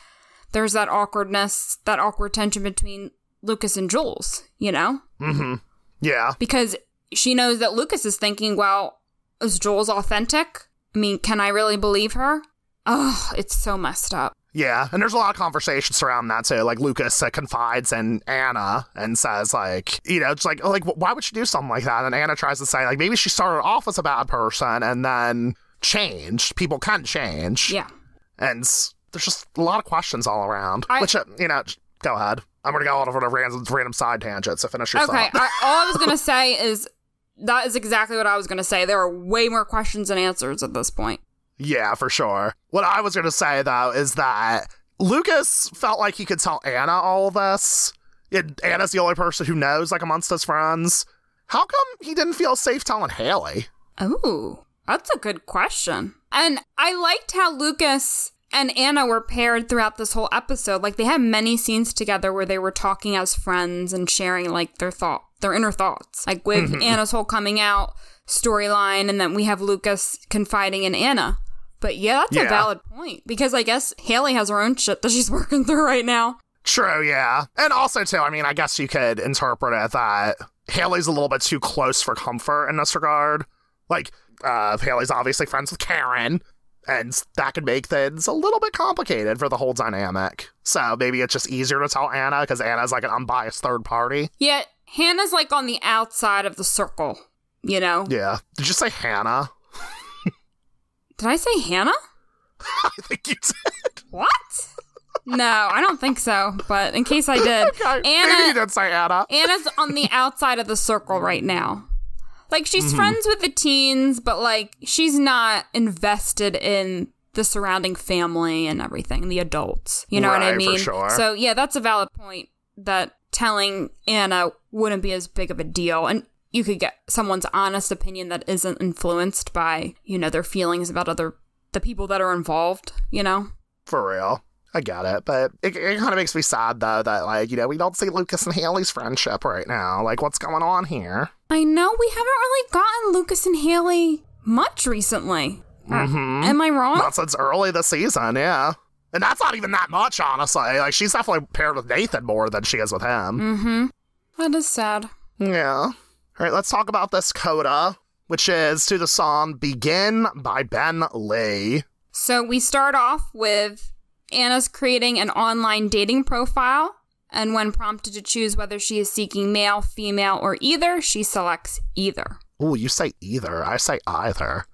There's that awkwardness, that awkward tension between Lucas and Jules, you know. Mm-hmm. Yeah. because she knows that Lucas is thinking, well, is Jules authentic? I mean, can I really believe her? Oh, it's so messed up. Yeah, and there's a lot of conversations around that too. Like Lucas uh, confides in Anna and says, like, you know, it's like, like, why would she do something like that? And Anna tries to say, like, maybe she started off as a bad person and then changed. People can change, Yeah. and there's just a lot of questions all around. I- Which, uh, you know, go ahead. I'm gonna go on over a random, random side tangent. So finish your Okay. I, all I was going to say is that is exactly what I was going to say. There are way more questions than answers at this point. Yeah, for sure. What I was going to say, though, is that Lucas felt like he could tell Anna all of this. And Anna's the only person who knows, like, amongst his friends. How come he didn't feel safe telling Haley? Oh, that's a good question. And I liked how Lucas and Anna were paired throughout this whole episode. Like they had many scenes together where they were talking as friends and sharing like their thought, their inner thoughts. Like with mm-hmm. Anna's whole coming out storyline, and then we have Lucas confiding in Anna. But yeah, that's a valid point because I guess Haley has her own shit that she's working through right now. True, yeah. And also, too, I mean, I guess you could interpret it that Haley's a little bit too close for comfort in this regard. Like, uh, Haley's obviously friends with Karen, and that could make things a little bit complicated for the whole dynamic. So maybe it's just easier to tell Anna because Anna's like an unbiased third party. Yet Hannah's like on the outside of the circle, you know? Yeah. Did you say Hannah? Did I say Hannah? I think you did. What? No, I don't think so. But in case I did, Okay, Maybe you Anna did say Anna. Anna's on the outside of the circle right now. Like she's mm-hmm. friends with the teens, but like she's not invested in the surrounding family and everything, the adults. You know what I Right, for mean? sure. So yeah, that's a valid point that telling Anna wouldn't be as big of a deal. And you could get someone's honest opinion that isn't influenced by, you know, their feelings about other the people that are involved, you know? For real. I get it. But it, it kind of makes me sad, though, that, like, you know, we don't see Lucas and Haley's friendship right now. Like, what's going on here? I know we haven't really gotten Lucas and Haley much recently. Uh, Mhm. Am I wrong? Not since early this season, yeah. And that's not even that much, honestly. Like, she's definitely paired with Nathan more than she is with him. Mm-hmm. That is sad. Yeah. All right, let's talk about this coda, which is to the song Begin by Ben Lee. So we start off with Anna's creating an online dating profile, and when prompted to choose whether she is seeking male, female, or either, she selects either. Ooh, you say either. I say either.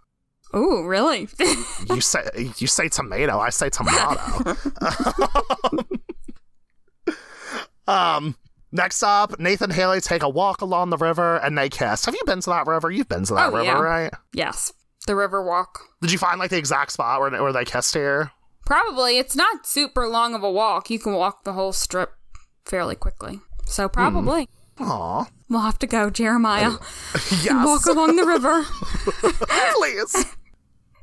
Ooh, really? you say you say tomato. I say tomato. um. Next up, Nathan Haley take a walk along the river and they kiss. Have you been to that river? You've been to that Oh, river, yeah. right? yes. The river walk. Did you find like the exact spot where, where they kissed here? Probably. It's not super long of a walk. You can walk the whole strip fairly quickly. So hmm. probably. Aw. We'll have to go, Jeremiah. Yes. Walk along the river. Please.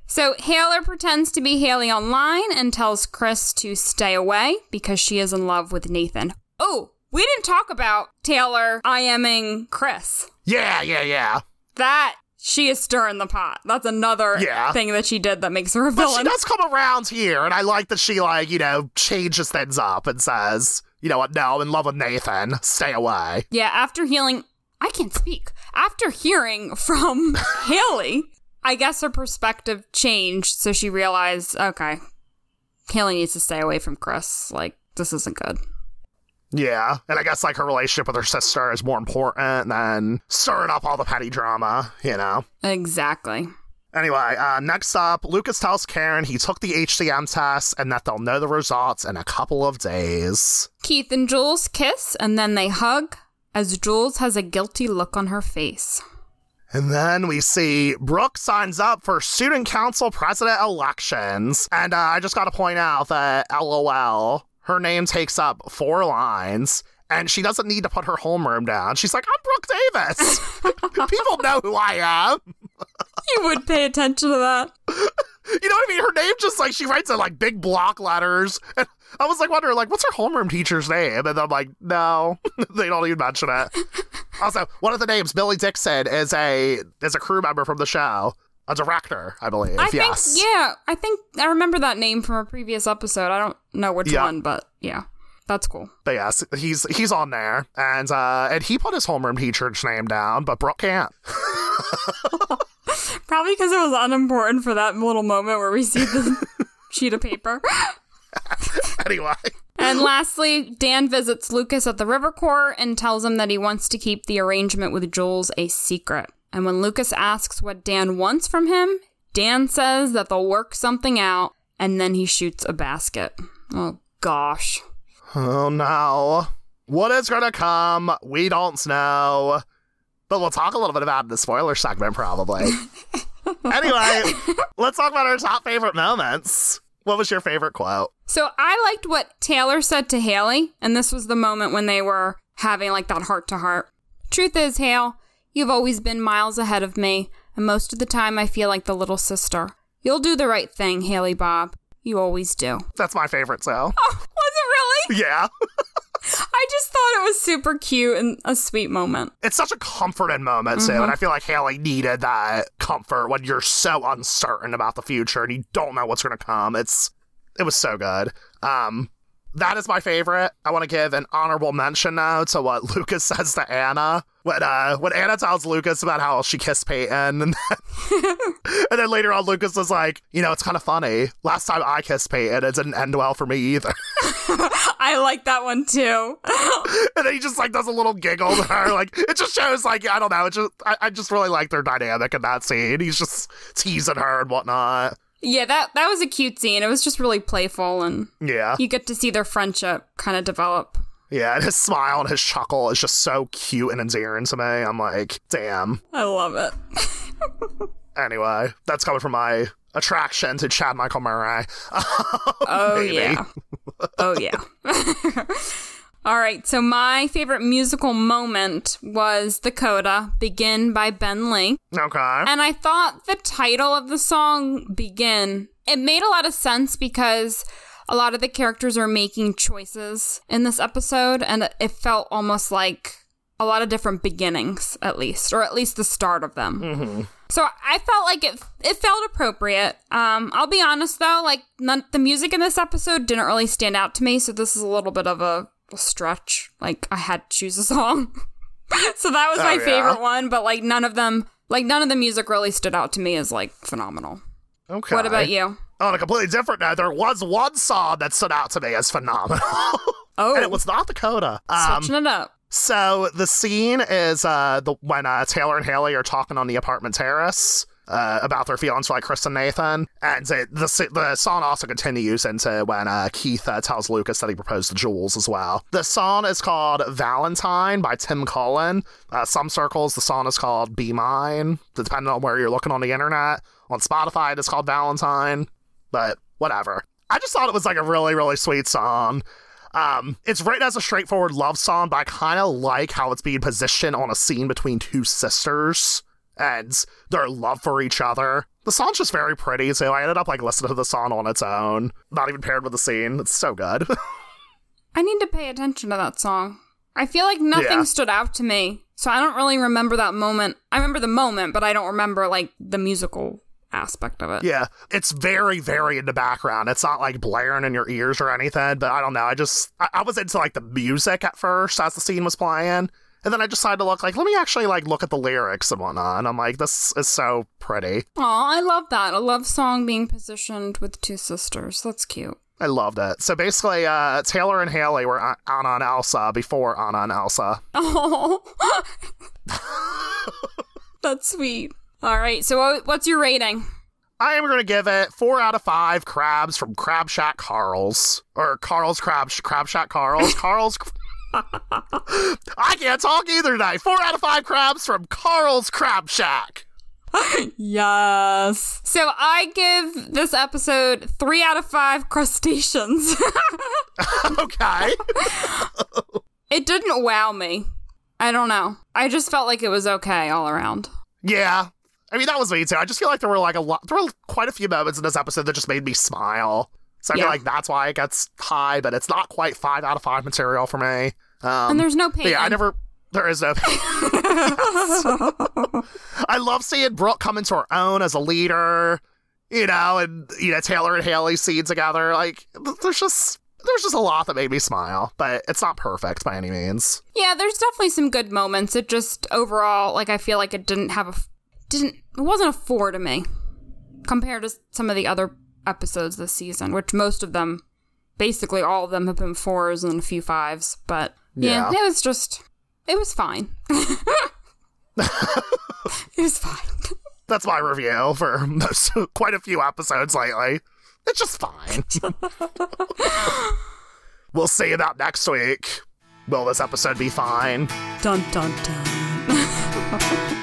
So Taylor pretends to be Haley online and tells Chris to stay away because she is in love with Nathan. Oh, we didn't talk about Taylor IMing Chris. Yeah, yeah, yeah. That she is stirring the pot. That's another Yeah. thing that she did that makes her a But she does come around here, and I like that she, like, you know, changes things up and says, you know what, no, I'm in love with Nathan. Stay away. Yeah, after hearing, I can't speak. After hearing from Haley, I guess her perspective changed, so she realized, okay, Haley needs to stay away from Chris. Like, this isn't good. Yeah. And I guess, like, her relationship with her sister is more important than stirring up all the petty drama, you know? Exactly. Anyway, uh, next up, Lucas tells Karen he took the HCM test and that they'll know the results in a couple of days. Keith and Jules kiss, and then they hug as Jules has a guilty look on her face. And then we see Brooke signs up for student council president elections. And uh, I just got to point out that LOL, her name takes up four lines. And she doesn't need to put her homeroom down. She's like, I'm Brooke Davis. People know who I am. You would pay attention to that. You know what I mean? Her name just like she writes in like big block letters. And I was like wondering, like, what's her homeroom teacher's name? And I'm like, no, they don't even mention it. also, one of the names, Billy Dixon, is a is a crew member from the show, a director, I believe. I yes. think, yeah, I think I remember that name from a previous episode. I don't know which Yeah. one, but yeah, that's cool. But yes, he's he's on there, and uh, and he put his homeroom teacher's name down, but Brooke can't. Probably because it was unimportant for that little moment where we see the sheet of paper. anyway, And lastly, Dan visits Lucas at the river court and tells him that he wants to keep the arrangement with Jules a secret. And when Lucas asks what Dan wants from him, Dan says that they'll work something out and then he shoots a basket. Oh gosh. oh no, what is gonna come? We don't know. But we'll talk a little bit about it in the spoiler segment, probably. anyway, let's talk about our top favorite moments. What was your favorite quote? So I liked what Taylor said to Haley, and this was the moment when they were having like that heart to heart. Truth is, Hale, you've always been miles ahead of me, and most of the time I feel like the little sister. You'll do the right thing, Haley Bob. You always do. That's my favorite, so. Oh, was it really? Yeah. I just thought it was super cute and a sweet moment. It's such a comforting moment, too. And I feel like Haley needed that comfort when you're so uncertain about the future and you don't know what's going to come. It's, it was so good. Um, that is my favorite. I want to give an honorable mention now to what Lucas says to Anna when uh when Anna tells Lucas about how she kissed Peyton, and then, and then later on Lucas is like, you know, it's kind of funny. Last time I kissed Peyton, it didn't end well for me either. I like that one too. and then he just like does a little giggle to her. Like it just shows like I don't know. It just I, I just really like their dynamic in that scene. He's just teasing her and whatnot. Yeah, that that was a cute scene. It was just really playful and Yeah, you get to see their friendship kind of develop. yeah. And his smile and his chuckle is just so cute and endearing to me. I'm like, damn. I love it. Anyway, that's coming from my attraction to Chad Michael Murray. Oh yeah. Oh yeah. All right, so my favorite musical moment was The Coda, Begin by Ben Lee. Okay. And I thought the title of the song, Begin, it made a lot of sense because a lot of the characters are making choices in this episode, and it felt almost like a lot of different beginnings, at least, or at least the start of them. Mm-hmm. So I felt like it it felt appropriate. Um, I'll be honest though, like none, the music in this episode didn't really stand out to me, so this is a little bit of a, a stretch. Like I had to choose a song, so that was Oh, my yeah? favorite one. But like none of them, like none of the music really stood out to me as like phenomenal. Okay. What about you? On a completely different note, there was one song that stood out to me as phenomenal. Oh, and it was not the coda. Um, switching it up. so the scene is uh, the when uh, Taylor and Haley are talking on the apartment terrace. Uh, about their Chris and Nathan, and the the, the song also continues into when uh, Keith uh, tells Lucas that he proposed to Jules as well. The song is called "Valentine" by Tim Cullen. Uh, some circles, the song is called "Be Mine," depending on where you're looking on the internet. On Spotify, it is called "Valentine," but whatever. I just thought it was like a really really sweet song. Um, it's written as a straightforward love song, but I kind of like how it's being positioned on a scene between two sisters and their love for each other. The song's just very pretty, so I ended up like listening to the song on its own, not even paired with the scene. It's so good. I need to pay attention to that song. I feel like nothing Yeah. stood out to me, so I don't really remember that moment. I remember the moment, but I don't remember like the musical aspect of it. yeah, it's very, very in the background. It's not like blaring in your ears or anything, but I don't know. I just, I, I was into like the music at first as the scene was playing. And then I decided to look like, let me actually like look at the lyrics and whatnot. And I'm like, this is so pretty. Oh, I love that. A love song being positioned with two sisters. That's cute. I loved it. So basically, uh, Taylor and Haley were on- Anna and Elsa before Anna and Elsa. Oh, that's sweet. All right, so what's your rating? I am going to give it four out of five crabs from Crab Shack Carl's. Or Carl's Crab, Crab Shack Carl's. Carl's. I can't talk either tonight. Four out of five crabs from Carl's Crab Shack. Yes. So I give this episode three out of five crustaceans. okay. it didn't wow me. I don't know. I just felt like it was okay all around. Yeah. I mean, that was me too. I just feel like there were like a lot, there were quite a few moments in this episode that just made me smile. So I Yeah. feel like that's why it gets high, but it's not quite five out of five material for me. Um, and there's no pain. yeah, I never. There is no. Pain. I love seeing Brooke come into her own as a leader, you know, and you know Taylor and Haley scene together. Like, there's just there's just a lot that made me smile, but it's not perfect by any means. Yeah, there's definitely some good moments. It just overall, like I feel like it didn't have a didn't it wasn't a four to me compared to some of the other episodes this season, which most of them, basically all of them, have been fours and a few fives. But yeah, Yeah. it was just it was fine. it was fine. That's my review for most quite a few episodes lately. It's just fine. we'll see you about next week. Will this episode be fine? Dun dun dun.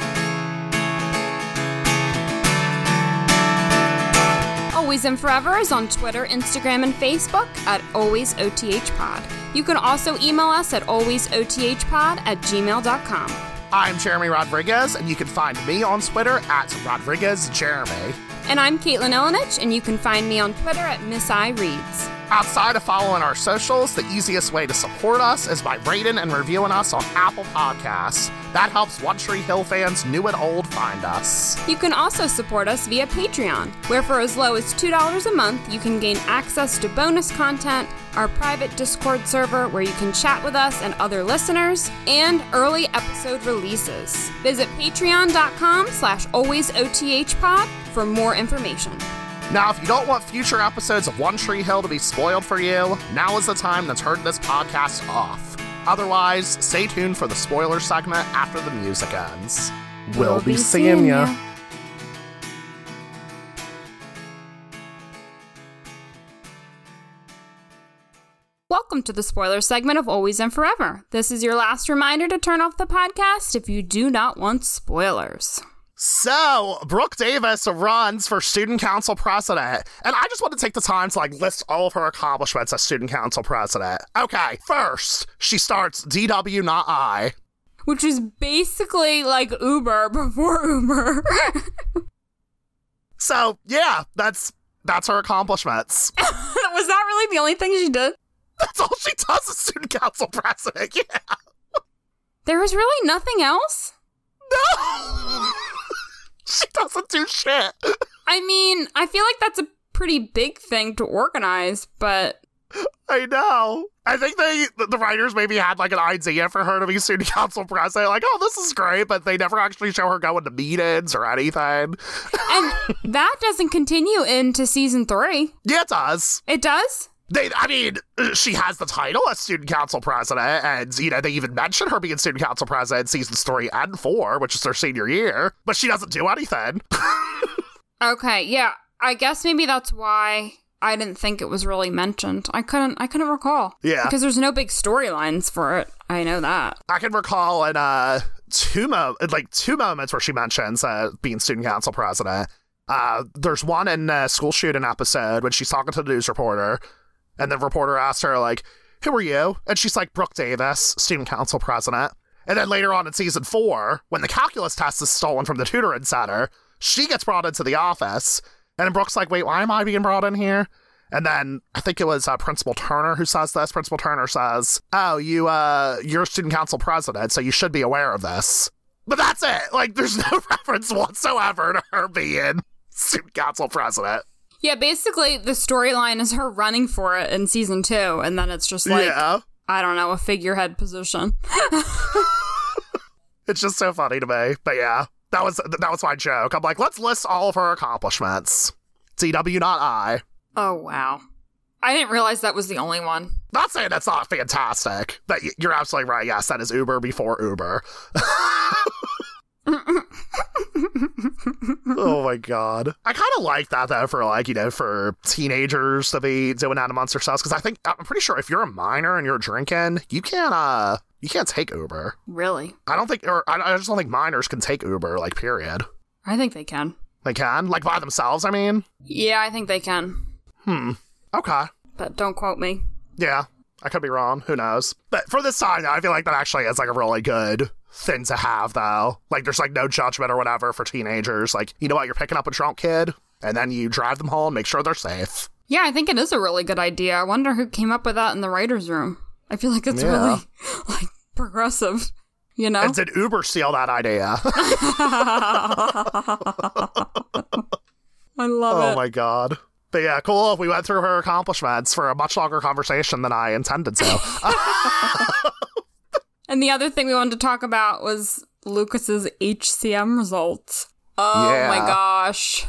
Always and Forever is on Twitter, Instagram, and Facebook at AlwaysOTHPod. You can also email us at alwaysothpod at gmail.com. I'm Jeremy Rodriguez, and you can find me on Twitter at Rodriguez Jeremy. And I'm Caitlin Elenich, and you can find me on Twitter at Miss I Reads. Outside of following our socials, the easiest way to support us is by rating and reviewing us on Apple Podcasts. That helps One Tree Hill fans, new and old, find us. You can also support us via Patreon, where for as low as $2 a month, you can gain access to bonus content, our private Discord server where you can chat with us and other listeners, and early episode releases. Visit patreon.com slash alwaysothpod for more information. Now, if you don't want future episodes of One Tree Hill to be spoiled for you, now is the time to turn this podcast off. Otherwise, stay tuned for the spoiler segment after the music ends. We'll, be, seeing ya. Welcome to the spoiler segment of Always and Forever. This is your last reminder to turn off the podcast if you do not want spoilers. So, Brooke Davis runs for student council president, and I just want to take the time to like list all of her accomplishments as student council president. Okay, first, she starts DW Not I. Which is basically like Uber before Uber. So, yeah, that's that's her accomplishments. Was that really the only thing she did? That's all she does as student council president. Yeah. There was really nothing else? No! She doesn't do shit. I mean, I feel like that's a pretty big thing to organize, but I know. I think they, the writers maybe had like an idea for her to be student council president. Like, oh, this is great, but they never actually show her going to meetings or anything. And that doesn't continue into season three. Yeah, it does. It does? They, I mean, she has the title as student council president, and you know they even mention her being student council president in seasons three and four, which is her senior year. But she doesn't do anything. okay, yeah, I guess maybe that's why I didn't think it was really mentioned. I couldn't, I couldn't recall. Yeah, because there's no big storylines for it. I know that. I can recall in uh two mo- like two moments where she mentions uh, being student council president. Uh, there's one in a school shooting episode when she's talking to the news reporter and the reporter asked her, like, who are you? And she's like, Brooke Davis, student council president. And then later on in season four, when the calculus test is stolen from the tutoring center, she gets brought into the office. And Brooke's like, wait, why am I being brought in here? And then I think it was uh, Principal Turner who says this. Principal Turner says, "Oh, you uh, you're student council president, so you should be aware of this." But that's it. Like, there's no reference whatsoever to her being student council president. Yeah, basically the storyline is her running for it in season two, and then it's just like yeah. I don't know, a figurehead position. it's just so funny to me. But yeah, that was that was my joke. I'm like, let's list all of her accomplishments. CW not I. Oh wow. I didn't realize that was the only one. Not saying that's not fantastic. But you're absolutely right. Yes, that is Uber before Uber. oh my god. I kind of like that though for like, you know, for teenagers to be doing that monster themselves because I think I'm pretty sure if you're a minor and you're drinking, you can't uh you can't take Uber. Really? I don't think or I, I just don't think minors can take Uber like period. I think they can. They can? Like by themselves, I mean? Yeah, I think they can. Hmm. Okay. But don't quote me. Yeah. I could be wrong. Who knows? But for this time, I feel like that actually is like a really good thing to have, though. Like, there's like no judgment or whatever for teenagers. Like, you know what? You're picking up a drunk kid, and then you drive them home, make sure they're safe. Yeah, I think it is a really good idea. I wonder who came up with that in the writer's room. I feel like it's Yeah. really like progressive, you know? And did Uber steal that idea? I love oh it. Oh my god. But yeah, cool. We went through her accomplishments for a much longer conversation than I intended to. And the other thing we wanted to talk about was Lucas's HCM results. Oh Yeah. my gosh.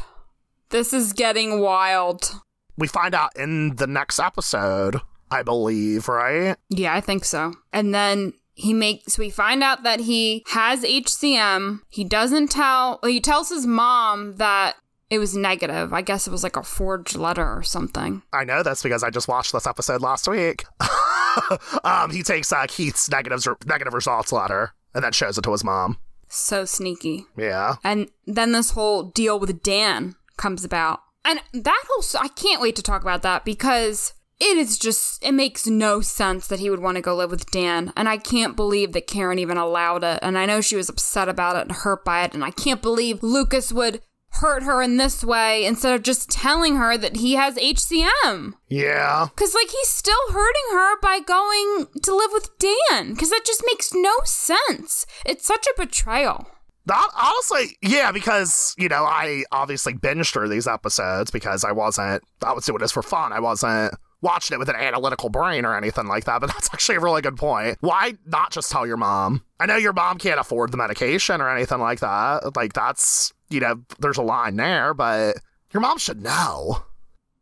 This is getting wild. we find out in the next episode, I believe, right? Yeah, I think so. And then he makes we find out that he has HCM. He doesn't tell well, he tells his mom that it was negative. I guess it was like a forged letter or something. I know this because I just watched this episode last week. um, he takes uh, Keith's negatives negative results letter and then shows it to his mom. So sneaky. Yeah. And then this whole deal with Dan comes about. And that whole, I can't wait to talk about that because it is just, it makes no sense that he would want to go live with Dan. And I can't believe that Karen even allowed it. And I know she was upset about it and hurt by it. And I can't believe Lucas would hurt her in this way instead of just telling her that he has HCM. Yeah. Cause like he's still hurting her by going to live with Dan. Cause that just makes no sense. It's such a betrayal. Honestly, yeah, because, you know, I obviously binged through these episodes because I wasn't, I was doing this for fun. I wasn't watching it with an analytical brain or anything like that, but that's actually a really good point. Why not just tell your mom? I know your mom can't afford the medication or anything like that. Like, that's, you know, there's a line there, but your mom should know.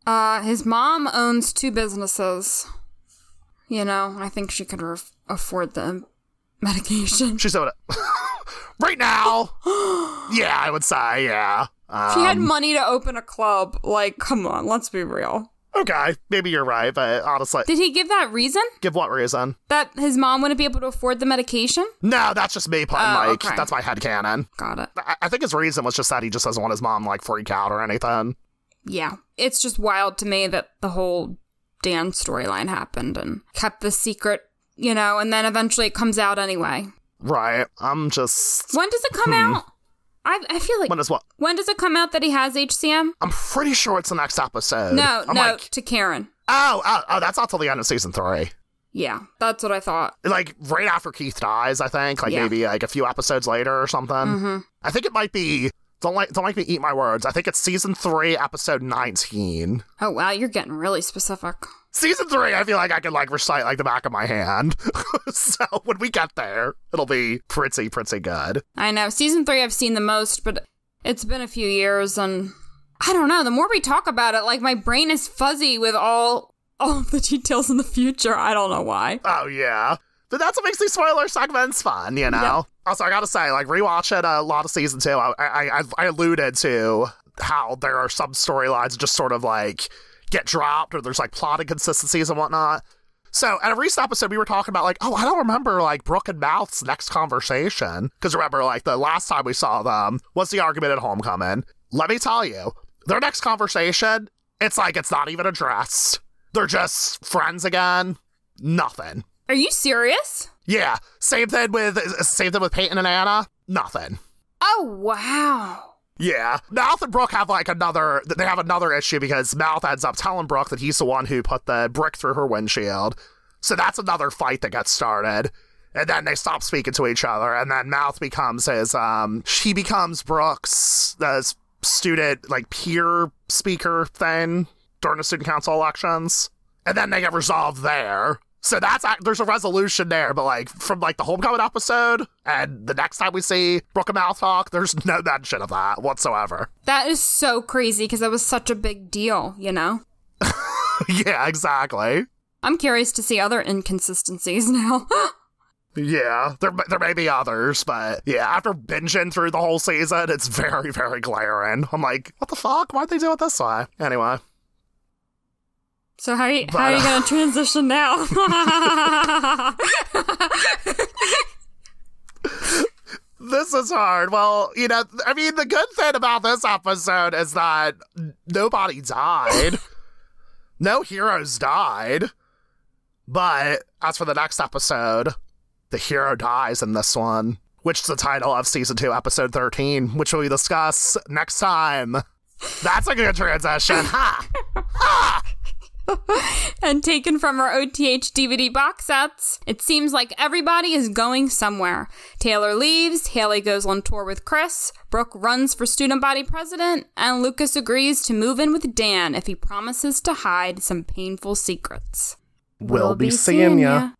Uh, his mom owns two businesses. You know, I think she could ref- afford the medication. She's doing it right now. yeah, I would say, yeah. Um, she had money to open a club. Like, come on, let's be real. Okay, maybe you're right, but honestly, Did he give that reason? give what reason? That his mom wouldn't be able to afford the medication? No, that's just me putting Oh, like okay. that's my head canon. Got it. I, I think his reason was just that he just doesn't want his mom like freak out or anything. Yeah. It's just wild to me that the whole Dan storyline happened and kept the secret, you know, and then eventually it comes out anyway. Right. I'm just When does it come hmm. out? I, I feel like when is what? when does it come out that he has HCM? I'm pretty sure it's the next episode. No, I'm no, like, to Karen. oh, oh, oh, that's not till the end of season three. Yeah, that's what I thought. Like right after Keith dies, I think. Like Yeah. maybe like a few episodes later or something. hmm I think it might be. Don't like don't make me eat my words. I think it's season three, episode nineteen. Oh wow, you're getting really specific. Season three, I feel like I can like recite like the back of my hand. so when we get there, it'll be pretty pretty good. I know. Season three I've seen the most, but it's been a few years and I don't know. The more we talk about it, like my brain is fuzzy with all all the details in the future. I don't know why. Oh yeah. But that's what makes these spoiler segments fun, you know. Also, I gotta say, like rewatching a lot of season two, I, I I I alluded to how there are some storylines just sort of like get dropped, or there's like plot inconsistencies and whatnot. So, at a recent episode, we were talking about like, oh, I don't remember like Brooke and Mouth's next conversation because remember, like the last time we saw them was the argument at Homecoming. Let me tell you, their next conversation, it's like it's not even addressed. They're just friends again. Nothing. Are you serious? Yeah, same thing with same thing with Peyton and Anna. Nothing. Oh wow. Yeah, Mouth and Brooke have like another. They have another issue because Mouth ends up telling Brooke that he's the one who put the brick through her windshield. So that's another fight that gets started. And then they stop speaking to each other, and then Mouth becomes his. Um, she becomes Brooke's the student like peer speaker thing during the student council elections, and then they get resolved there. So that's there's a resolution there, but like from like the homecoming episode and the next time we see Brooke and Mouth talk, there's no mention of that whatsoever. That is so crazy because that was such a big deal, you know? yeah, exactly. I'm curious to see other inconsistencies now. Yeah, there there may be others, but yeah, after binging through the whole season, it's very very glaring. I'm like, what the fuck? Why'd they do it this way? Anyway, so how are you, But, how are you going to transition now? this is hard. Well, you know, I mean, the good thing about this episode is that nobody died, no heroes died. But as for the next episode, the hero dies in this one, which is the title of season two, episode 13, which we'll discuss next time. That's a good transition. Ha! Ha! and taken from our OTH DVD box sets, it seems like everybody is going somewhere. Taylor leaves, Haley goes on tour with Chris, Brooke runs for student body president, and Lucas agrees to move in with Dan if he promises to hide some painful secrets. We'll be seeing ya.